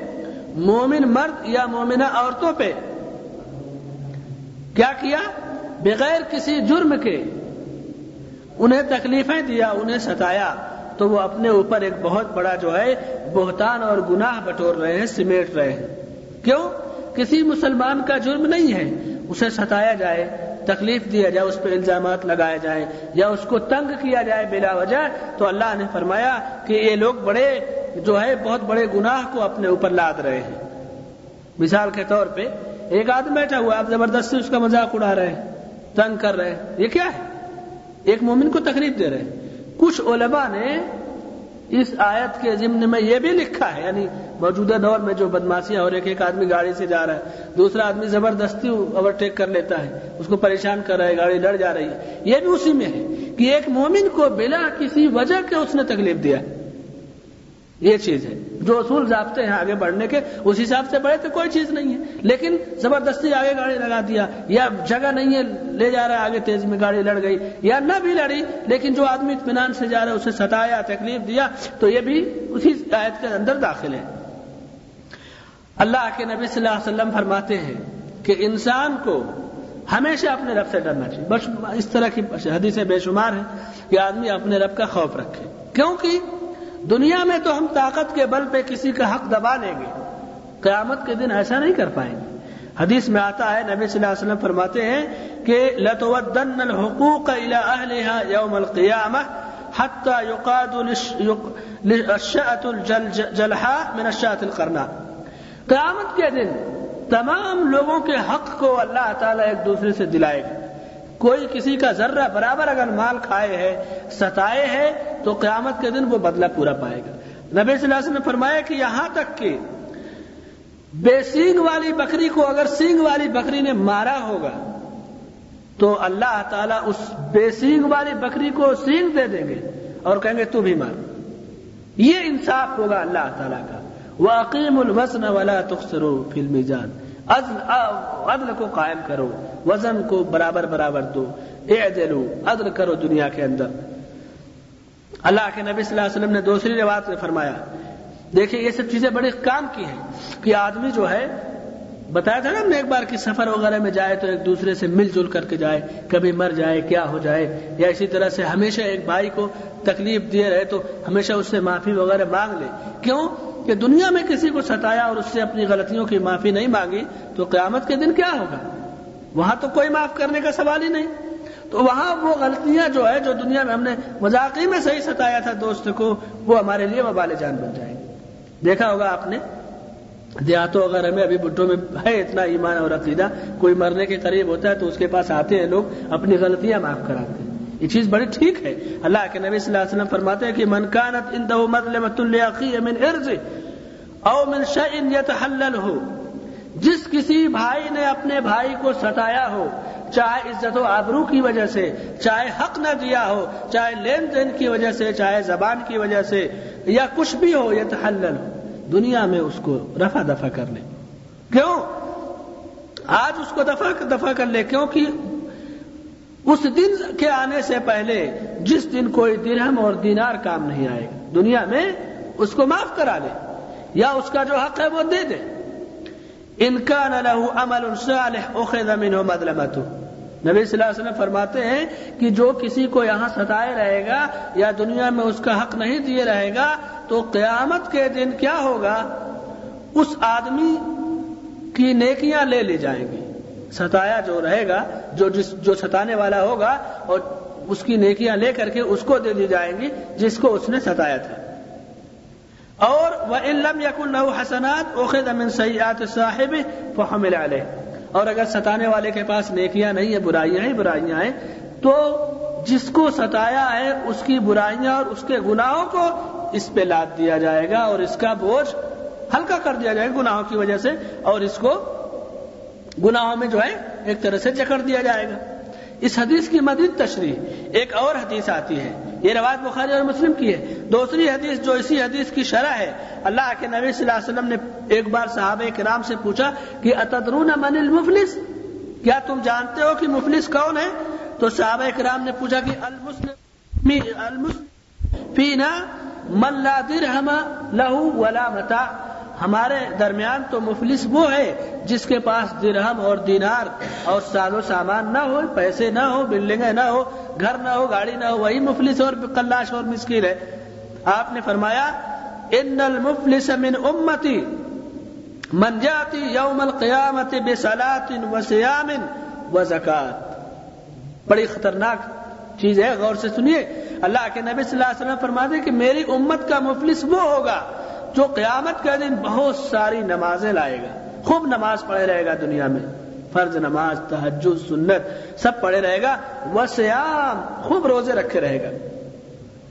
Speaker 2: مومن مرد یا مومنہ عورتوں پہ کیا کیا؟ بغیر کسی جرم کے انہیں تکلیفیں دیا، انہیں ستایا۔ تو وہ اپنے اوپر ایک بہت بڑا جو ہے بہتان اور گناہ بٹور رہے ہیں، سمیٹ رہے ہیں۔ کیوں؟ کسی مسلمان کا جرم نہیں ہے۔ اسے ستایا جائے، تکلیف دیا جائے، اس پہ الزامات لگائے جائیں یا اس کو تنگ کیا جائے بلا وجہ، تو اللہ نے فرمایا کہ یہ لوگ بڑے جو ہے، بہت بڑے گناہ کو اپنے اوپر لاد رہے ہیں۔ مثال کے طور پہ، ایک آدمی بیٹھا ہوا، آپ زبردستی اس کا مذاق اڑا رہے ہیں، تنگ کر رہے ہیں۔ یہ کیا ہے؟ ایک مومن کو تکلیف دے رہے ہیں۔ کچھ علماء نے اس آیت کے ضمن میں یہ بھی لکھا ہے یعنی موجودہ دور میں جو بدماشیاں اور ایک ایک آدمی گاڑی سے جا رہا ہے، دوسرا آدمی زبردستی اوورٹیک کر لیتا ہے، اس کو پریشان کر رہا ہے، گاڑی لڑ جا رہی ہے۔ یہ بھی اسی میں ہے کہ ایک مومن کو بلا کسی وجہ کے اس نے تکلیف دیا یہ چیز ہے۔ جو اصول ضابطے ہیں آگے بڑھنے کے، اس حساب سے بڑھے تو کوئی چیز نہیں ہے۔ لیکن زبردستی آگے گاڑی لگا دیا، یا جگہ نہیں ہے، لے جا رہا ہے، آگے تیز میں گاڑی لڑ گئی، یا نہ بھی لڑی، لیکن جو آدمی اطمینان سے جا رہا ہے، اسے ستایا، تکلیف دیا، تو یہ بھی اسی آیت کے اندر داخل ہے۔ اللہ کے نبی صلی اللہ علیہ وسلم فرماتے ہیں کہ انسان کو ہمیشہ اپنے رب سے ڈرنا چاہیے۔ بس اس طرح کی حدیثیں بے شمار ہیں کہ آدمی اپنے رب کا خوف رکھے۔ کیونکہ دنیا میں تو ہم طاقت کے بل پہ کسی کا حق دبا لیں گے۔ قیامت کے دن ایسا نہیں کر پائیں گے۔ حدیث میں آتا ہے، نبی صلی اللہ علیہ وسلم فرماتے ہیں کہ لتودن الحقوق الى اهلها يوم القيامه حتى يقاد الشاة الجلحاء من الشاة القرناء۔ قیامت کے دن تمام لوگوں کے حق کو اللہ تعالیٰ ایک دوسرے سے دلائے گا۔ کوئی کسی کا ذرہ برابر اگر مال کھائے ہے، ستائے ہے، تو قیامت کے دن وہ بدلہ پورا پائے گا۔ نبی صلی اللہ علیہ وسلم نے فرمایا کہ یہاں تک کہ بے سینگ والی بکری کو اگر سینگ والی بکری نے مارا ہوگا، تو اللہ تعالیٰ اس بے سینگ والی بکری کو سینگ دے دیں گے اور کہیں گے تو بھی مار۔ یہ انصاف ہوگا اللہ تعالیٰ کا۔ وہ عقیم الوزن والا تخسرو فلمی جان عدل کو قائم کرو، وزن کو برابر برابر دو۔ اے عدل کرو دنیا کے اندر۔ اللہ کے نبی صلی اللہ علیہ وسلم نے دوسری روایت میں فرمایا دیکھیں یہ سب چیزیں بڑے کام کی ہیں۔ کہ آدمی جو ہے، بتایا تھا نا ہم نے ایک بار کی سفر وغیرہ میں جائے تو ایک دوسرے سے مل جل کر کے جائے، کبھی مر جائے، کیا ہو جائے، یا اسی طرح سے ہمیشہ ایک بھائی کو تکلیف دیے رہے تو ہمیشہ اس سے معافی وغیرہ مانگ لے۔ کیوں؟ کہ دنیا میں کسی کو ستایا اور اس سے اپنی غلطیوں کی معافی نہیں مانگی تو قیامت کے دن کیا ہوگا؟ وہاں تو کوئی معاف کرنے کا سوال ہی نہیں۔ تو وہاں وہ غلطیاں جو ہے جو دنیا میں ہم نے مذاقی میں صحیح ستایا تھا دوست کو، وہ ہمارے لیے وبال جان بن جائیں۔ گے دیکھا ہوگا آپ نے، دیہاتوں وغیرہ میں ابھی بٹوں میں ہے اتنا ایمان اور عقیدہ، کوئی مرنے کے قریب ہوتا ہے تو اس کے پاس آتے ہیں لوگ، اپنی غلطیاں معاف کراتے ہیں۔ یہ چیز بڑی ٹھیک ہے۔ اللہ کے نبی صلی اللہ علیہ وسلم فرماتے ہیں کہ منکانت ان دو مظلمت من ارض او من شئن یتحلل ہو جس کسی بھائی نے اپنے بھائی کو ستایا ہو، چاہے عزت و آبرو کی وجہ سے، چاہے حق نہ دیا ہو، چاہے لین دین کی وجہ سے، چاہے زبان کی وجہ سے، یا کچھ بھی ہو یہ تحلل ہو دنیا میں اس کو رفع دفع کر لے۔ کیوں؟ آج اس کو دفع دفع کر لے، کیونکہ اس دن کے آنے سے پہلے جس دن کوئی درہم اور دینار کام نہیں آئے گا، دنیا میں اس کو معاف کرا لے، یا اس کا جو حق ہے وہ دے دے۔ ان کا نہ لہو امل صالح اخذ منه مظلمته نبی صلی اللہ علیہ وسلم فرماتے ہیں کہ جو کسی کو یہاں ستائے رہے گا یا دنیا میں اس کا حق نہیں دیے رہے گا، تو قیامت کے دن کیا ہوگا؟ اس آدمی کی نیکیاں لے لی جائیں گی۔ ستایا جو رہے گا، جو جس جو ستانے والا ہوگا اور اس کی نیکیاں لے کر کے اس کو دے دی جائیں گی جس کو اس نے ستایا تھا۔ اور وہ علم یقن حسنات اوقید امن سیات صاحب فحمل علیہ اور اگر ستانے والے کے پاس نیکیاں نہیں ہیں، برائیاں ہی برائیاں ہیں، تو جس کو ستایا ہے، اس کی برائیاں اور اس کے گناہوں کو اس پہ لاد دیا جائے گا اور اس کا بوجھ ہلکا کر دیا جائے گا گناہوں کی وجہ سے اور اس کو گناہوں میں جو ہے ایک طرح سے جکڑ دیا جائے گا۔ اس حدیث کی مزید تشریح ایک اور حدیث آتی ہے۔ یہ روایت بخاری اور مسلم کی ہے۔ دوسری حدیث جو اسی حدیث کی شرح ہے، اللہ کے نبی صلی اللہ علیہ وسلم نے ایک بار صحابہ کرام سے پوچھا کہ اتدرون من المفلس؟ کیا تم جانتے ہو کہ مفلس کون ہے؟ تو صحابہ کرام نے پوچھا کہ المسلم فینا من لا درہم لہو ولا متاع ہمارے درمیان تو مفلس وہ ہے جس کے پاس درہم اور دینار اور سال و سامان نہ ہو، پیسے نہ ہو، بلڈنگیں نہ ہو، گھر نہ ہو، گاڑی نہ ہو، وہی مفلس اور کلاش اور مسکین ہے۔ آپ نے فرمایا، ان المفلس من امتی من جاتی یوم القیامت بسلات و سیام و زکات. بڑی خطرناک چیز ہے، غور سے سنیے۔ اللہ کے نبی صلی اللہ علیہ وسلم فرماتے کہ میری امت کا مفلس وہ ہوگا جو قیامت کے دن بہت ساری نمازیں لائے گا، خوب نماز پڑھے رہے گا دنیا میں۔ فرض نماز تحجد سنت، سب پڑھے رہے گا وسیام خوب روزے رکھے رہے گا۔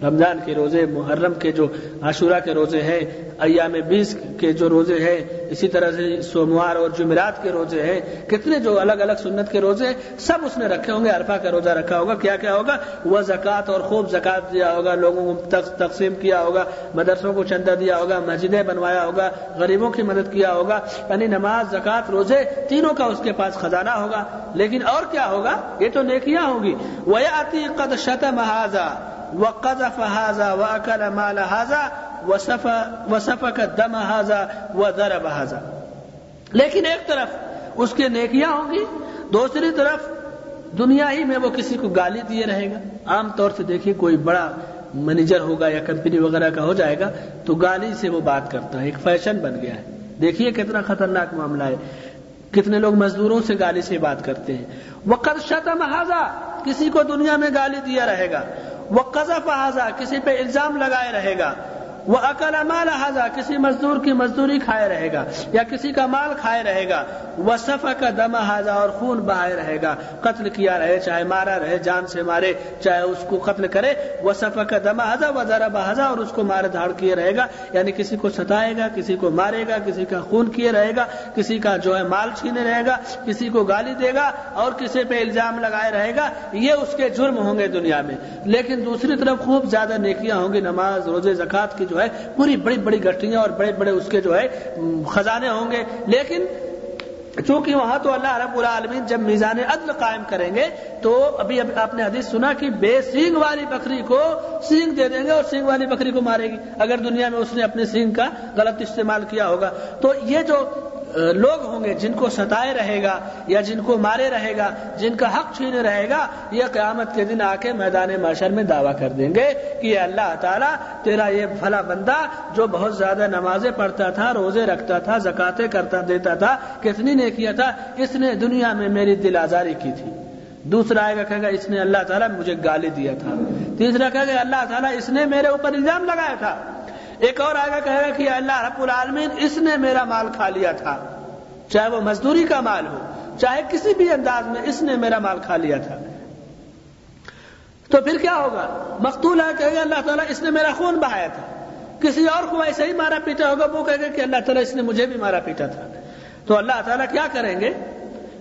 Speaker 2: رمضان کے روزے، محرم کے جو عاشورہ کے روزے ہیں، ایام بیس کے جو روزے ہیں، اسی طرح سے سوموار اور جمعرات کے روزے ہیں، کتنے جو الگ الگ سنت کے روزے ہیں، سب اس نے رکھے ہوں گے، عرفہ کا روزہ رکھا ہوگا، کیا کیا ہوگا؟ وہ زکوٰۃ اور خوب زکوٰۃ دیا ہوگا، لوگوں کو تقسیم کیا ہوگا، مدرسوں کو چندہ دیا ہوگا، مسجدیں بنوایا ہوگا، غریبوں کی مدد کیا ہوگا یعنی نماز، زکوٰۃ، روزے، تینوں کا اس کے پاس خزانہ ہوگا، لیکن اور کیا ہوگا؟ یہ تو نیکیاں ہوں گی۔ وہ آتی قد شت محاذہ وقذف هذا واكل مال هذا وصف وصفك دم هذا وضرب هذا. لیکن ایک طرف اس کے نیکیاں ہوں گی، دوسری طرف دنیا ہی میں وہ کسی کو گالی دیے رہے گا۔ عام طور سے دیکھیے کوئی بڑا مینیجر ہوگا یا کمپنی وغیرہ کا ہو جائے گا تو گالی سے وہ بات کرتا ہے، ایک فیشن بن گیا ہے۔ دیکھیے کتنا خطرناک معاملہ ہے۔ کتنے لوگ مزدوروں سے گالی سے بات کرتے ہیں۔ وہ شتم حاضا کسی کو دنیا میں گالی دیا رہے گا۔ وہ قذف حاضا کسی پہ الزام لگائے رہے گا۔ وہ عقل مال حاضا کسی مزدور کی مزدوری کھائے رہے گا یا کسی کا مال کھائے رہے گا وہ سفا کا دم حاضا اور خون بہائے رہے گا۔ قتل کیا رہے، چاہے مارا رہے، جان سے مارے، چاہے اس کو قتل کرے وہ سفا کا دم حاضا وہ ذرا بہذا اور اس کو مارے دھاڑ کیے رہے گا۔ یعنی کسی کو ستائے گا، کسی کو مارے گا، کسی کا خون کیے رہے گا، کسی کا جو ہے مال چھینے رہے گا، کسی کو گالی دے گا، اور کسی پہ الزام لگائے رہے گا۔ یہ اس کے جرم ہوں گے دنیا میں۔ لیکن دوسری طرف خوب زیادہ نیکیاں ہوں گی، نماز، روزے زکات کی جو جو ہے پوری بڑی بڑی گٹیاں اور بڑے بڑے اس کے جو ہے خزانے ہوں گے۔ لیکن چونکہ وہاں تو اللہ رب العالمین جب میزان عدل قائم کریں گے، تو ابھی آپ نے حدیث سنا کہ بے سینگ والی بکری کو سینگ دے دیں گے اور سینگ والی بکری کو مارے گی۔ اگر دنیا میں اس نے اپنے سینگ کا غلط استعمال کیا ہوگا۔ تو یہ جو لوگ ہوں گے جن کو ستائے رہے گا یا جن کو مارے رہے گا، جن کا حق چھینے رہے گا، یہ قیامت کے دن آ کے میدان معاشر میں دعویٰ کر دیں گے کہ یہ اللہ تعالیٰ، تیرا یہ بھلا بندہ جو بہت زیادہ نمازیں پڑھتا تھا، روزے رکھتا تھا، زکاتے کرتا، دیتا تھا، کتنی نے کیا تھا، اس نے دنیا میں میری دل آزاری کی تھی۔ دوسرا آئے گا، کہے گا، اس نے اللہ تعالیٰ مجھے گالی دیا تھا۔ تیسرا کہے گا، اللہ تعالیٰ، اس نے میرے اوپر الزام لگایا تھا۔ ایک اور آگے کہے گا کہ اللہ رب العالمین، اس نے میرا مال کھا لیا تھا۔ چاہے وہ مزدوری کا مال ہو، چاہے کسی بھی انداز میں اس نے میرا مال کھا لیا تھا۔ تو پھر کیا ہوگا؟ مقتول ہے، کہے گا اللہ تعالیٰ، اس نے میرا خون بہایا تھا۔ کسی اور کو ایسے ہی مارا پیٹا ہوگا، وہ کہے گا کہ اللہ تعالیٰ، اس نے مجھے بھی مارا پیٹا تھا۔ تو اللہ تعالیٰ کیا کریں گے؟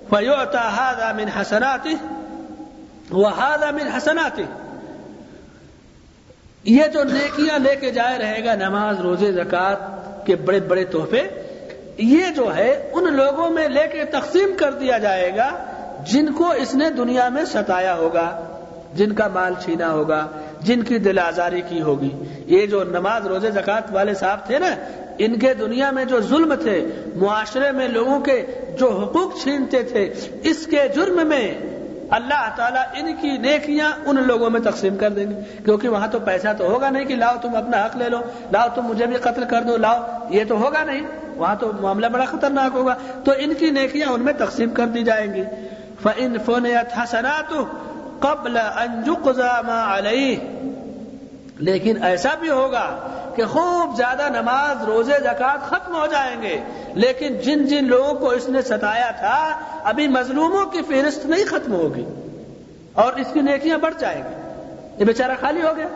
Speaker 2: فیوتا ہاد امن حسناتی وہ ہاد امن حسناتی یہ جو نیکیاں لے کے جائے رہے گا، نماز، روزے زکات کے بڑے بڑے تحفے، یہ جو ہے، ان لوگوں میں لے کے تقسیم کر دیا جائے گا جن کو اس نے دنیا میں ستایا ہوگا، جن کا مال چھینا ہوگا، جن کی دل آزاری کی ہوگی۔ یہ جو نماز، روزے زکات والے صاحب تھے نا، ان کے دنیا میں جو ظلم تھے، معاشرے میں لوگوں کے جو حقوق چھینتے تھے، اس کے جرم میں اللہ تعالیٰ ان کی نیکیاں ان لوگوں میں تقسیم کر دیں گے۔ کیونکہ وہاں تو پیسہ تو ہوگا نہیں کہ لاؤ تم اپنا حق لے لو، لاؤ تم مجھے بھی قتل کر دو، لاؤ، یہ تو ہوگا نہیں۔ وہاں تو معاملہ بڑا خطرناک ہوگا۔ تو ان کی نیکیاں ان میں تقسیم کر دی جائیں گی۔ فن فون حسنات قبل علیہ لیکن ایسا بھی ہوگا کہ خوب زیادہ نماز، روزے زکات ختم ہو جائیں گے۔ لیکن جن جن لوگوں کو اس نے ستایا تھا، ابھی مظلوموں کی فہرست نہیں ختم ہوگی اور اس کی نیکیاں بڑھ جائیں گی۔ یہ بیچارہ خالی ہو گیا۔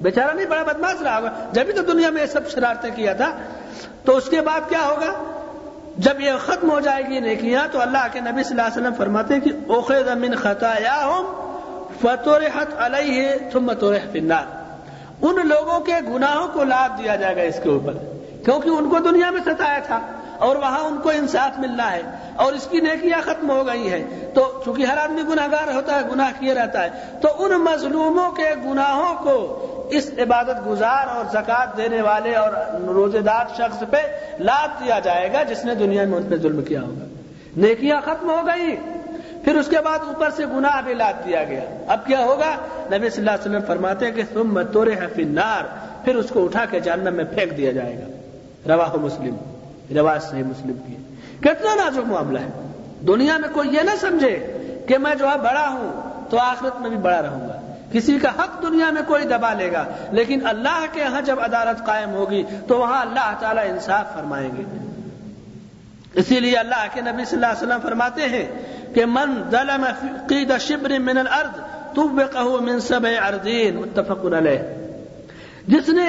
Speaker 2: بیچارہ نہیں، بڑا بدماش رہا ہوگا۔ جبھی تو دنیا میں یہ سب شرارتیں کیا تھا، تو اس کے بعد کیا ہوگا؟ جب یہ ختم ہو جائے گی نیکیاں، تو اللہ کے نبی صلی اللہ علیہ وسلم فرماتے کہ اوخے زمین خطا یا ہوں فتور حت علیہ تم ان لوگوں کے گناہوں کو لاد دیا جائے گا اس کے اوپر۔ کیونکہ ان کو دنیا میں ستایا تھا اور وہاں ان کو انصاف ملنا ہے اور اس کی نیکیاں ختم ہو گئی ہیں۔ تو چونکہ ہر آدمی گناہ گار ہوتا ہے، گناہ کیے رہتا ہے، تو ان مظلوموں کے گناہوں کو اس عبادت گزار اور زکات دینے والے اور روزے دار شخص پہ لاد دیا جائے گا جس نے دنیا میں ان پہ ظلم کیا ہوگا۔ نیکیاں ختم ہو گئی پھر اس کے بعد اوپر سے گناہ بھی لاد دیا گیا۔ اب کیا ہوگا؟ نبی صلی اللہ علیہ وسلم فرماتے ہیں کہ تم تورے نار پھر اس کو اٹھا کے جہنم میں پھینک دیا جائے گا۔ روا مسلم، رواج صحیح مسلم کی۔ کتنا نازک معاملہ ہے۔ دنیا میں کوئی یہ نہ سمجھے کہ میں جو ہے بڑا ہوں تو آخرت میں بھی بڑا رہوں گا۔ کسی کا حق دنیا میں کوئی دبا لے گا، لیکن اللہ کے یہاں جب عدالت قائم ہوگی تو وہاں اللہ تعالیٰ انصاف فرمائیں گے۔ اسی لیے اللہ کے نبی صلی اللہ علیہ وسلم فرماتے ہیں کہ من ظلم قید شبر من الارض تبقه من سبع اردین متفق علیہ۔ جس نے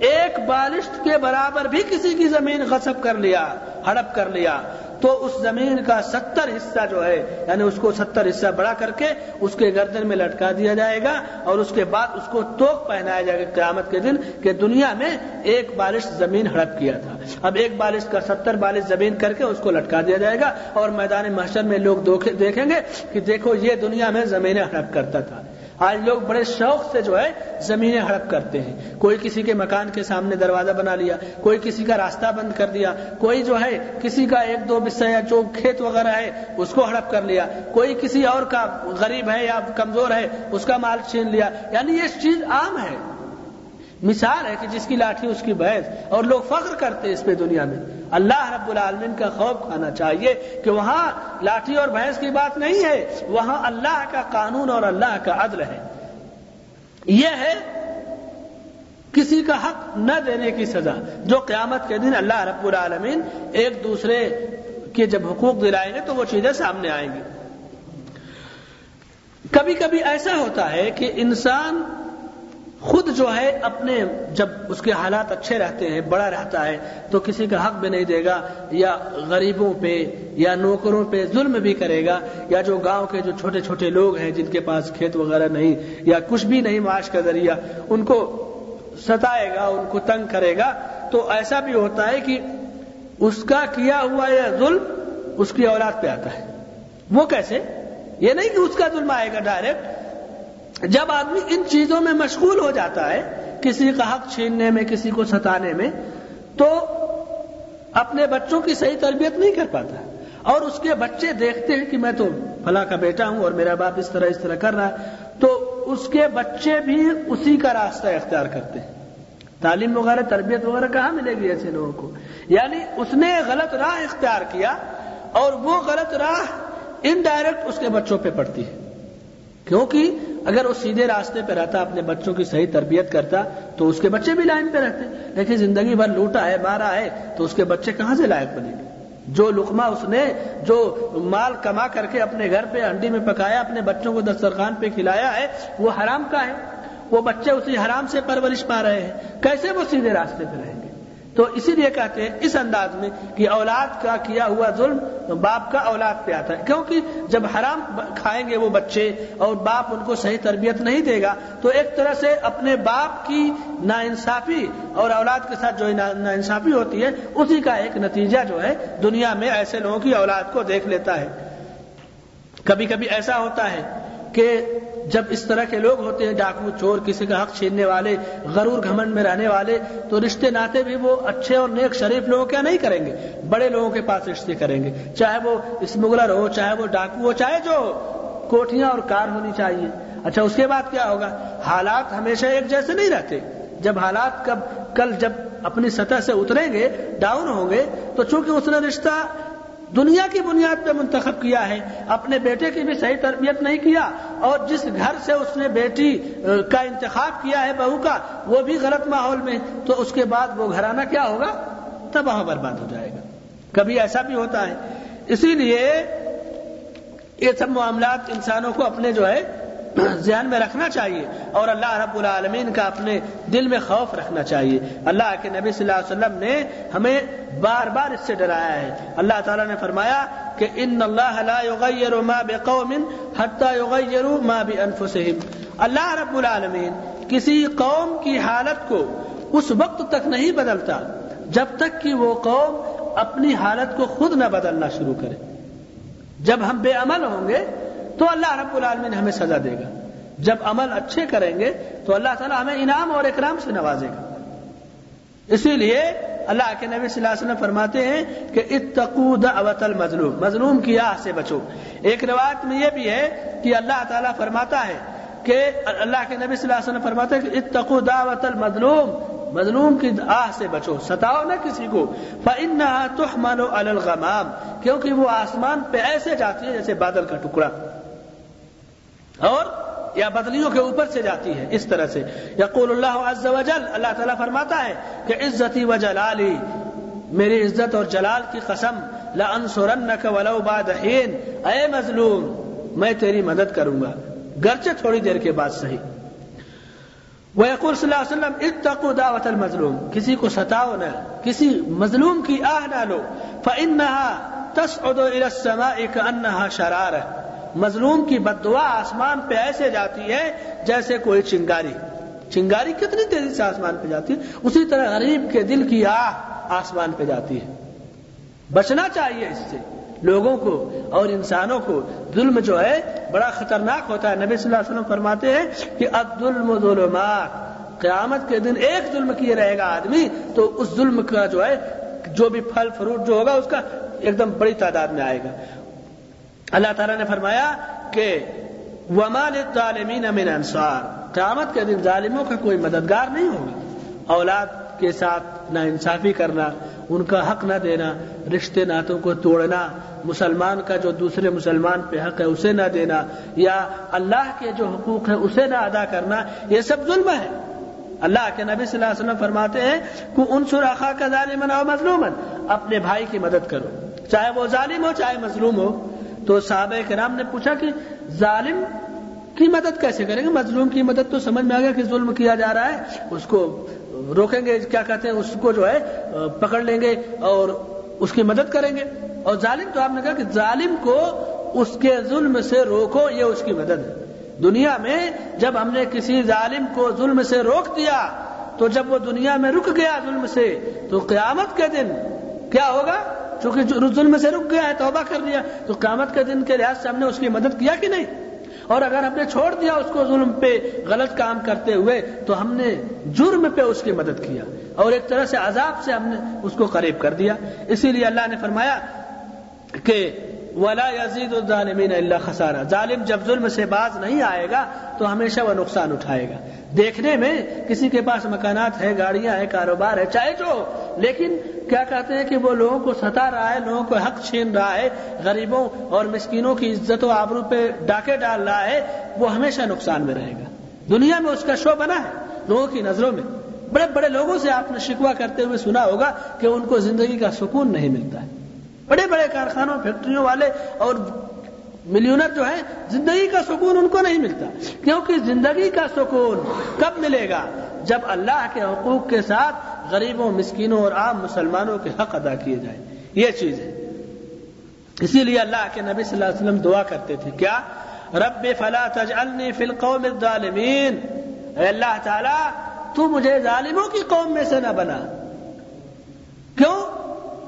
Speaker 2: ایک بالشت کے برابر بھی کسی کی زمین غصب کر لیا، ہڑپ کر لیا تو اس زمین کا ستر حصہ جو ہے یعنی اس کو ستر حصہ بڑا کر کے اس کے گردن میں لٹکا دیا جائے گا اور اس کے بعد اس کو توک پہنایا جائے گا قیامت کے دن کہ دنیا میں ایک بالش زمین ہڑپ کیا تھا۔ اب ایک بالش کا ستر بالش زمین کر کے اس کو لٹکا دیا جائے گا اور میدان محشر میں لوگ دیکھیں گے کہ دیکھو یہ دنیا میں زمینیں ہڑپ کرتا تھا۔ آج لوگ بڑے شوق سے جو ہے زمینیں ہڑپ کرتے ہیں۔ کوئی کسی کے مکان کے سامنے دروازہ بنا لیا، کوئی کسی کا راستہ بند کر دیا، کوئی جو ہے کسی کا ایک دو بسا یا جو کھیت وغیرہ ہے، اس کو ہڑپ کر لیا۔ کوئی کسی اور کا غریب ہے یا کمزور ہے، اس کا مال چھین لیا۔ یعنی یہ چیز عام ہے۔ مثال ہے کہ جس کی لاٹھی اس کی بحث اور لوگ فخر کرتے اس پہ دنیا میں۔ اللہ رب العالمین کا خوف کھانا چاہیے کہ وہاں لاٹھی اور بحث کی بات نہیں ہے، وہاں اللہ کا قانون اور اللہ کا عدل ہے۔ یہ ہے کسی کا حق نہ دینے کی سزا، جو قیامت کے دن اللہ رب العالمین ایک دوسرے کے جب حقوق دلائیں گے تو وہ چیزیں سامنے آئیں گی۔ کبھی کبھی ایسا ہوتا ہے کہ انسان خود جو ہے اپنے جب اس کے حالات اچھے رہتے ہیں، بڑا رہتا ہے، تو کسی کا حق بھی نہیں دے گا، یا غریبوں پہ، یا نوکروں پہ ظلم بھی کرے گا، یا جو گاؤں کے جو چھوٹے چھوٹے لوگ ہیں جن کے پاس کھیت وغیرہ نہیں، یا کچھ بھی نہیں معاش کا ذریعہ، ان کو ستائے گا، ان کو تنگ کرے گا، تو ایسا بھی ہوتا ہے کہ اس کا کیا ہوا یہ ظلم اس کی اولاد پہ آتا ہے۔ وہ کیسے؟ یہ نہیں کہ اس کا ظلم آئے گا ڈائریکٹ جب آدمی ان چیزوں میں مشغول ہو جاتا ہے، کسی کا حق چھیننے میں، کسی کو ستانے میں، تو اپنے بچوں کی صحیح تربیت نہیں کر پاتا۔ اور اس کے بچے دیکھتے ہیں کہ میں تو فلاں کا بیٹا ہوں اور میرا باپ اس طرح اس طرح کر رہا ہے، تو اس کے بچے بھی اسی کا راستہ اختیار کرتے ہیں۔ تعلیم وغیرہ، تربیت وغیرہ کہاں ملے گی ایسے لوگوں کو؟ یعنی اس نے غلط راہ اختیار کیا اور وہ غلط راہ انڈائریکٹ اس کے بچوں پہ پڑتی ہے۔ کیونکہ اگر وہ سیدھے راستے پہ رہتا، اپنے بچوں کی صحیح تربیت کرتا، تو اس کے بچے بھی لائن پہ رہتے۔ لیکن زندگی بھر لوٹا ہے، مارا ہے، تو اس کے بچے کہاں سے لائق بنے؟ گے جو لقمہ اس نے، جو مال کما کر کے اپنے گھر پہ انڈی میں پکایا، اپنے بچوں کو دسترخوان پہ کھلایا ہے، وہ حرام کا ہے۔ وہ بچے اسی حرام سے پرورش پا رہے ہیں۔ کیسے وہ سیدھے راستے پہ رہیں گے تو اسی لیے کہتے ہیں، اس انداز میں کہ اولاد کا کیا ہوا ظلم باپ کا اولاد پہ آتا ہے۔ کیونکہ جب حرام کھائیں گے وہ بچے اور باپ ان کو صحیح تربیت نہیں دے گا، تو ایک طرح سے اپنے باپ کی نا انصافی اور اولاد کے ساتھ جو نا انصافی ہوتی ہے، اسی کا ایک نتیجہ جو ہے، دنیا میں ایسے لوگوں کی اولاد کو دیکھ لیتا ہے۔ کبھی کبھی ایسا ہوتا ہے کہ جب اس طرح کے لوگ ہوتے ہیں ڈاکو چور، کسی کا حق چھیننے والے، غرور گھمنڈ میں رہنے والے، تو رشتے ناتے بھی وہ اچھے اور نیک شریف لوگوں کیا نہیں کریں گے۔ بڑے لوگوں کے پاس رشتے کریں گے۔ چاہے وہ اسمگلر ہو، چاہے وہ ڈاکو ہو، چاہے جو کوٹیاں اور کار ہونی چاہیے۔ اچھا اس کے بعد کیا ہوگا؟ حالات ہمیشہ ایک جیسے نہیں رہتے۔ جب حالات کب، کل جب اپنی سطح سے اتریں گے، ڈاؤن ہوں گے، تو چونکہ اس نے رشتہ دنیا کی بنیاد پہ منتخب کیا ہے، اپنے بیٹے کی بھی صحیح تربیت نہیں کیا، اور جس گھر سے اس نے بیٹی کا انتخاب کیا ہے بہو کا، وہ بھی غلط ماحول میں، تو اس کے بعد وہ گھرانہ کیا ہوگا؟ تباہ برباد ہو جائے گا۔ کبھی ایسا بھی ہوتا ہے۔ اسی لیے یہ سب معاملات انسانوں کو اپنے جو ہے ذہن میں رکھنا چاہیے اور اللہ رب العالمین کا اپنے دل میں خوف رکھنا چاہیے۔ اللہ کے نبی صلی اللہ علیہ وسلم نے ہمیں بار بار اس سے ڈرایا ہے۔ اللہ تعالیٰ نے فرمایا کہ ان اللہ لا یغیر ما بقوم حتى یغیروا ما بانفسهم اللہ رب العالمین کسی قوم کی حالت کو اس وقت تک نہیں بدلتا جب تک کہ وہ قوم اپنی حالت کو خود نہ بدلنا شروع کرے۔ جب ہم بے عمل ہوں گے تو اللہ رب العالمین ہمیں سزا دے گا۔ جب عمل اچھے کریں گے تو اللہ تعالیٰ ہمیں انعام اور اکرام سے نوازے گا۔ اسی لیے اللہ کے نبی صلی اللہ علیہ وسلم فرماتے ہیں کہ اتقو دعوت المظلوم، مظلوم کی آہ سے بچو۔ ایک روایت میں یہ بھی ہے کہ اللہ تعالیٰ فرماتا ہے کہ اللہ کے نبی صلی اللہ علیہ وسلم فرماتے ہیں کہ اتقو دعوت المظلوم، مظلوم کی آہ سے بچو، ستاؤ نہ کسی کو۔ فَإِنَّهَا تُحْمَلُ عَلَى الْغَمَامِ، کیونکہ وہ آسمان پہ ایسے جاتی ہے جیسے بادل کا ٹکڑا۔ اور یا بدلیوں کے اوپر سے جاتی ہے اس طرح سے۔ یقول اللہ عز و جل، اللہ تعالیٰ فرماتا ہے کہ عزتی و جلالی، میری عزت اور جلال کی قسم، لانصرنک ولو بعد حین۔ اے مظلوم، میں تیری مدد کروں گا۔ گرچہ تھوڑی دیر کے بعد صحیح۔ وہ صلی اللہ علیہ وسلم، اتقوا دعوت المظلوم۔ کسی کو ستاؤ نہ، کسی مظلوم کی آہ نہ لو۔ فإنها تصعد الى السماء كأنها شرار مظلوم کی بد دعا آسمان پہ ایسے جاتی ہے جیسے کوئی چنگاری۔ چنگاری کتنی تیزی سے آسمان پہ جاتی ہے۔ اسی طرح غریب کے دل کی آہ آسمان پہ جاتی ہے۔ بچنا چاہیے اس سے۔ لوگوں کو اور انسانوں کو ظلم جو ہے بڑا خطرناک ہوتا ہے۔ نبی صلی اللہ علیہ وسلم فرماتے ہیں کہ اب ظلم ظلمات۔ قیامت کے دن ایک ظلم کیے رہے گا آدمی تو اس ظلم کا جو ہے جو بھی پھل فروٹ جو ہوگا اس کا ایک دم بڑی تعداد میں آئے گا۔ اللہ تعالیٰ نے فرمایا کہ ومال ظالمین من انصار قیامت کے دن ظالموں کا کوئی مددگار نہیں ہوگا۔ اولاد کے ساتھ نہ انصافی کرنا، ان کا حق نہ دینا، رشتے ناتوں کو توڑنا، مسلمان کا جو دوسرے مسلمان پہ حق ہے اسے نہ دینا، یا اللہ کے جو حقوق ہے اسے نہ ادا کرنا، یہ سب ظلم ہے۔ اللہ کے نبی صلی اللہ علیہ وسلم فرماتے ہیں کہ ان سراخا کا ظالم او مظلوم اپنے بھائی کی مدد کرو، چاہے وہ ظالم ہو، چاہے مظلوم ہو۔ تو صحابہ کرام نے پوچھا کہ ظالم کی مدد کیسے کریں گے؟ مظلوم کی مدد تو سمجھ میں آ گیا کہ ظلم کیا جا رہا ہے، اس کو روکیں گے، کیا کہتے ہیں، اس کو جو ہے، پکڑ لیں گے اور اس کی مدد کریں گے۔ اور ظالم تو آپ نے کہا کہ ظالم کو اس کے ظلم سے روکو، یہ اس کی مدد ہے۔ دنیا میں جب ہم نے کسی ظالم کو ظلم سے روک دیا، تو جب وہ دنیا میں رک گیا ظلم سے، تو قیامت کے دن کیا ہوگا؟ چونکہ ظلم سے رک گیا ہے، توبہ کر دیا تو قیامت کے دن کے لحاظ سے ہم نے اس کی مدد کیا کہ نہیں؟ اور اگر ہم نے چھوڑ دیا اس کو ظلم پہ غلط کام کرتے ہوئے، تو ہم نے جرم پہ اس کی مدد کیا۔ اور ایک طرح سے عذاب سے ہم نے اس کو قریب کر دیا۔ اسی لیے اللہ نے فرمایا کہ ولا یزید الظالمین اللہ خسارہ ظالم جب ظلم سے باز نہیں آئے گا، تو ہمیشہ وہ نقصان اٹھائے گا۔ دیکھنے میں کسی کے پاس مکانات ہے گاڑیاں ہیں، کاروبار ہے چاہے جو، لیکن کیا کہتے ہیں کہ وہ لوگوں کو ستا رہا ہے، لوگوں کو حق چھین رہا ہے، غریبوں اور مسکینوں کی عزت و آبرو پہ ڈاکے ڈال رہا ہے، وہ ہمیشہ نقصان میں رہے گا۔ دنیا میں اس کا شو بنا ہے، لوگوں کی نظروں میں۔ بڑے بڑے لوگوں سے آپ نے شکوا کرتے ہوئے سنا ہوگا کہ ان کو زندگی کا سکون نہیں ملتا ہے۔ بڑے بڑے کارخانوں، فیکٹریوں والے اور ملینر جو ہیں، زندگی کا سکون ان کو نہیں ملتا۔ کیونکہ زندگی کا سکون کب ملے گا؟ جب اللہ کے حقوق کے ساتھ غریبوں، مسکینوں اور عام مسلمانوں کے حق ادا کیے جائیں۔ یہ چیز ہے۔ اسی لیے اللہ کے نبی صلی اللہ علیہ وسلم دعا کرتے تھے۔ کیا؟ رب فلا تجعلنی فی القوم الظالمین۔ اے اللہ تعالی، تو مجھے ظالموں کی قوم میں سے نہ بنا۔ کیوں؟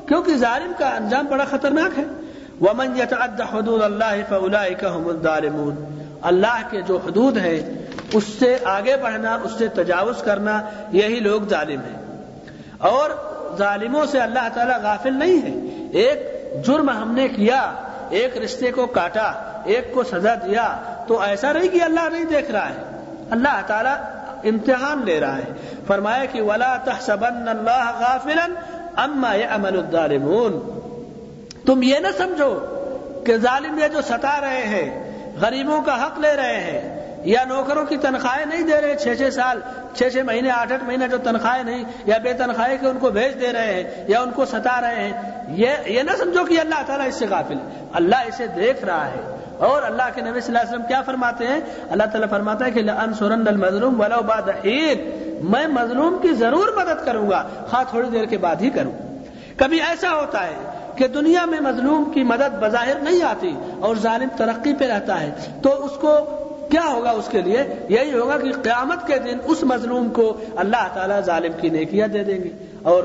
Speaker 2: کیونکہ ظالم کا انجام بڑا خطرناک ہے۔ ومن يتعد حدود اللہ فاولئک هم الظالمون۔ اللہ کے جو حدود ہیں، اس سے آگے بڑھنا، اس سے تجاوز کرنا، یہی لوگ ظالم ہیں۔ اور ظالموں سے اللہ تعالیٰ غافل نہیں ہے۔ ایک جرم ہم نے کیا، ایک رشتے کو کاٹا، ایک کو سزا دیا، تو ایسا نہیں کہ اللہ نہیں دیکھ رہا ہے۔ اللہ تعالیٰ امتحان لے رہا ہے۔ فرمایا کہ ولا تحسبن اللہ غافلا اما يعمل الظالمون، تم یہ نہ سمجھو کہ ظالم یہ جو ستا رہے ہیں، غریبوں کا حق لے رہے ہیں، یا نوکروں کی تنخواہیں نہیں دے رہے چھ چھ سال، چھ چھ مہینے، آٹھ آٹھ مہینے جو تنخواہیں نہیں، یا بے تنخواہیں کے ان کو بھیج دے رہے ہیں، یا ان کو ستا رہے ہیں، یہ یہ نہ سمجھو کہ اللہ تعالیٰ اس سے غافل اللہ اسے دیکھ رہا ہے۔ اور اللہ کے نبی صلی اللہ علیہ وسلم کیا فرماتے ہیں؟ اللہ تعالیٰ فرماتا ہے کہ انسورن المظلوم ولو بعد میں مظلوم کی ضرور مدد کروں گا۔ خواہ تھوڑی دیر کے بعد ہی کروں۔ کبھی ایسا ہوتا ہے کہ دنیا میں مظلوم کی مدد بظاہر نہیں آتی اور ظالم ترقی پہ رہتا ہے۔ تو اس کو کیا ہوگا اس کے لیے؟ یہی ہوگا کہ قیامت کے دن اس مظلوم کو اللہ تعالیٰ ظالم کی نیکیاں دے دیں گے اور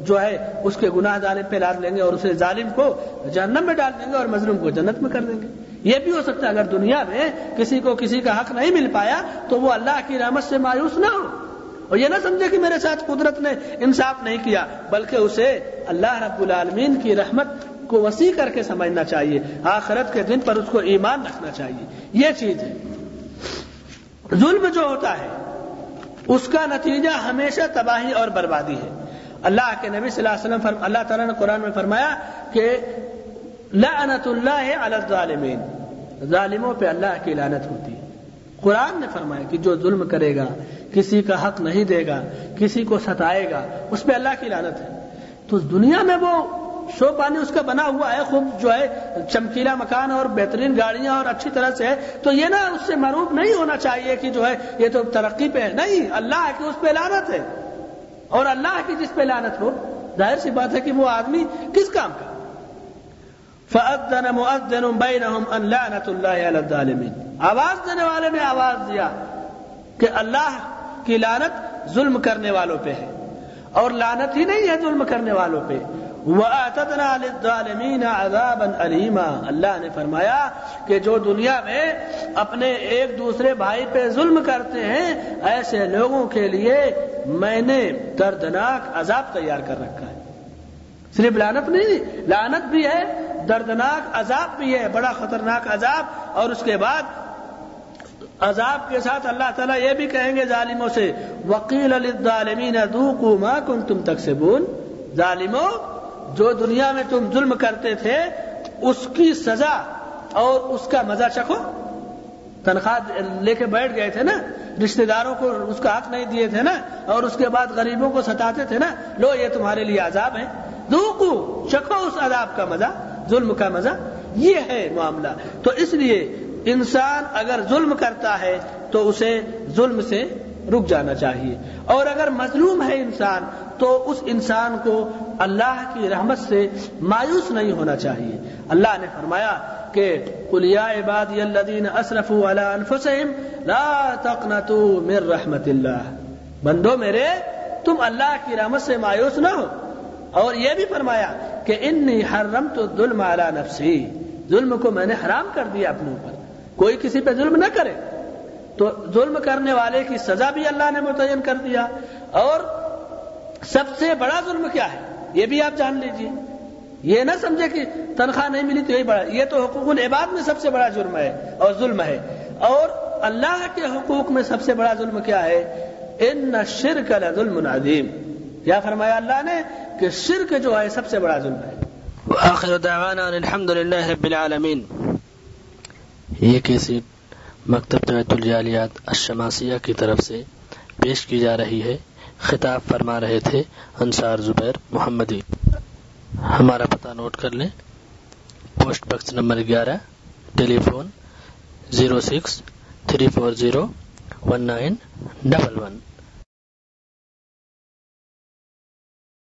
Speaker 2: جو ہے اس کے گناہ ظالم پہ لاد لیں گے اور اسے ظالم کو جہنم میں ڈال دیں گے اور مظلوم کو جنت میں کر دیں گے۔ یہ بھی ہو سکتا ہے اگر دنیا میں کسی کو کسی کا حق نہیں مل پایا تو وہ اللہ کی رحمت سے مایوس نہ ہو۔ اور یہ نہ سمجھے کہ میرے ساتھ قدرت نے انصاف نہیں کیا، بلکہ اسے اللہ رب العالمین کی رحمت کو وسیع کر کے سمجھنا چاہیے، آخرت کے دن پر اس کو ایمان رکھنا چاہیے۔ یہ چیز ہے۔ ظلم جو ہوتا ہے، اس کا نتیجہ ہمیشہ تباہی اور بربادی ہے۔ اللہ کے نبی صلی اللہ علیہ وسلم فرم اللہ تعالیٰ نے قرآن میں فرمایا کہ لعنت اللہ علی الظالمین۔ ظالموں پہ اللہ کی لعنت ہوتی ہے۔ قرآن نے فرمایا کہ جو ظلم کرے گا، کسی کا حق نہیں دے گا، کسی کو ستائے گا، اس پہ اللہ کی لعنت ہے۔ تو دنیا میں وہ شو پانی اس کا بنا ہوا ہے، خوب جو ہے، چمکیلا مکان اور بہترین گاڑیاں اور اچھی طرح سے ہے۔ تو یہ نا اس سے معروف نہیں ہونا چاہیے کہ جو ہے، یہ تو ترقی پہ ہے۔ نہیں، اللہ کی اس پہ لانت ہے۔ اور اللہ کی جس پہ لانت ہو، ظاہر سی بات ہے کہ وہ آدمی کس کام کا؟ فأذن مؤذن بينهم ان لعنت الله على الظالمين. آواز دینے والے نے آواز دیا کہ اللہ کی لانت ظلم کرنے والوں پہ ہے۔ اور لانت ہی نہیں ہے ظلم کرنے والوں پہ۔ وَأَعْتَدْنَا لِلظَّالِمِينَ عَذَابًا أَلِيمًا۔ اللہ نے فرمایا کہ جو دنیا میں اپنے ایک دوسرے بھائی پہ ظلم کرتے ہیں، ایسے لوگوں کے لیے میں نے دردناک عذاب تیار کر رکھا ہے۔ صرف لانت نہیں لانت بھی ہے دردناک عذاب بھی ہے، بڑا خطرناک عذاب، اور اس کے بعد عذاب کے ساتھ اللہ تعالیٰ یہ بھی کہیں گے ظالموں سے وکیل علیمین ما کن تم تک سے بول ظالموں، جو دنیا میں تم ظلم کرتے تھے، اس کی سزا اور اس کا مزہ چکھو۔ تنخواہ لے کے بیٹھ گئے تھے نا، رشتہ داروں کو اس کا حق نہیں دیے تھے نا، اور اس کے بعد غریبوں کو ستاتے تھے نا، لو یہ تمہارے لیے عذاب ہے۔ دوکو چکھو اس عذاب کا مزہ۔ ظلم کا مزہ یہ ہے معاملہ۔ تو اس لیے انسان اگر ظلم کرتا ہے تو اسے ظلم سے رک جانا چاہیے۔ اور اگر مظلوم ہے انسان تو اس انسان کو اللہ کی رحمت سے مایوس نہیں ہونا چاہیے۔ اللہ نے فرمایا کہ کلیا عبادی الذین اسرفوا علی انفسهم لا تقنطوا من رحمت اللہ۔ بندو میرے، تم اللہ کی رحمت سے مایوس نہ ہو۔ اور یہ بھی فرمایا کہ انی حرمت الظلم علی نفسی، ظلم کو میں نے حرام کر دیا اپنے اوپر۔ کوئی کسی پہ ظلم نہ کرے۔ تو ظلم کرنے والے کی سزا بھی اللہ نے متعین کر دیا۔ اور سب سے بڑا ظلم کیا ہے؟ یہ بھی آپ جان لیجیے۔ یہ نہ سمجھے کہ تنخواہ نہیں ملی تو یہی بڑا۔ یہ تو حقوق العباد میں سب سے بڑا جرم ہے اور ظلم ہے۔ اور اللہ کے حقوق میں سب سے بڑا ظلم کیا ہے؟ ان شرک ظلم عظیم۔ کیا فرمایا اللہ نے؟ کہ شرک جو ہے سب سے بڑا ظلم ہے۔
Speaker 1: وآخر دعوانا الحمد للہ رب العالمین۔ یہ کیسی مکتب طبیعت الجالیات الشماسیہ کی طرف سے پیش کی جا رہی ہے، خطاب فرما رہے تھے انصار زبیر محمدی ہمارا پتہ نوٹ کر لیں۔ پوسٹ باکس نمبر گیارہ telephone zero six three four zero one nine double one.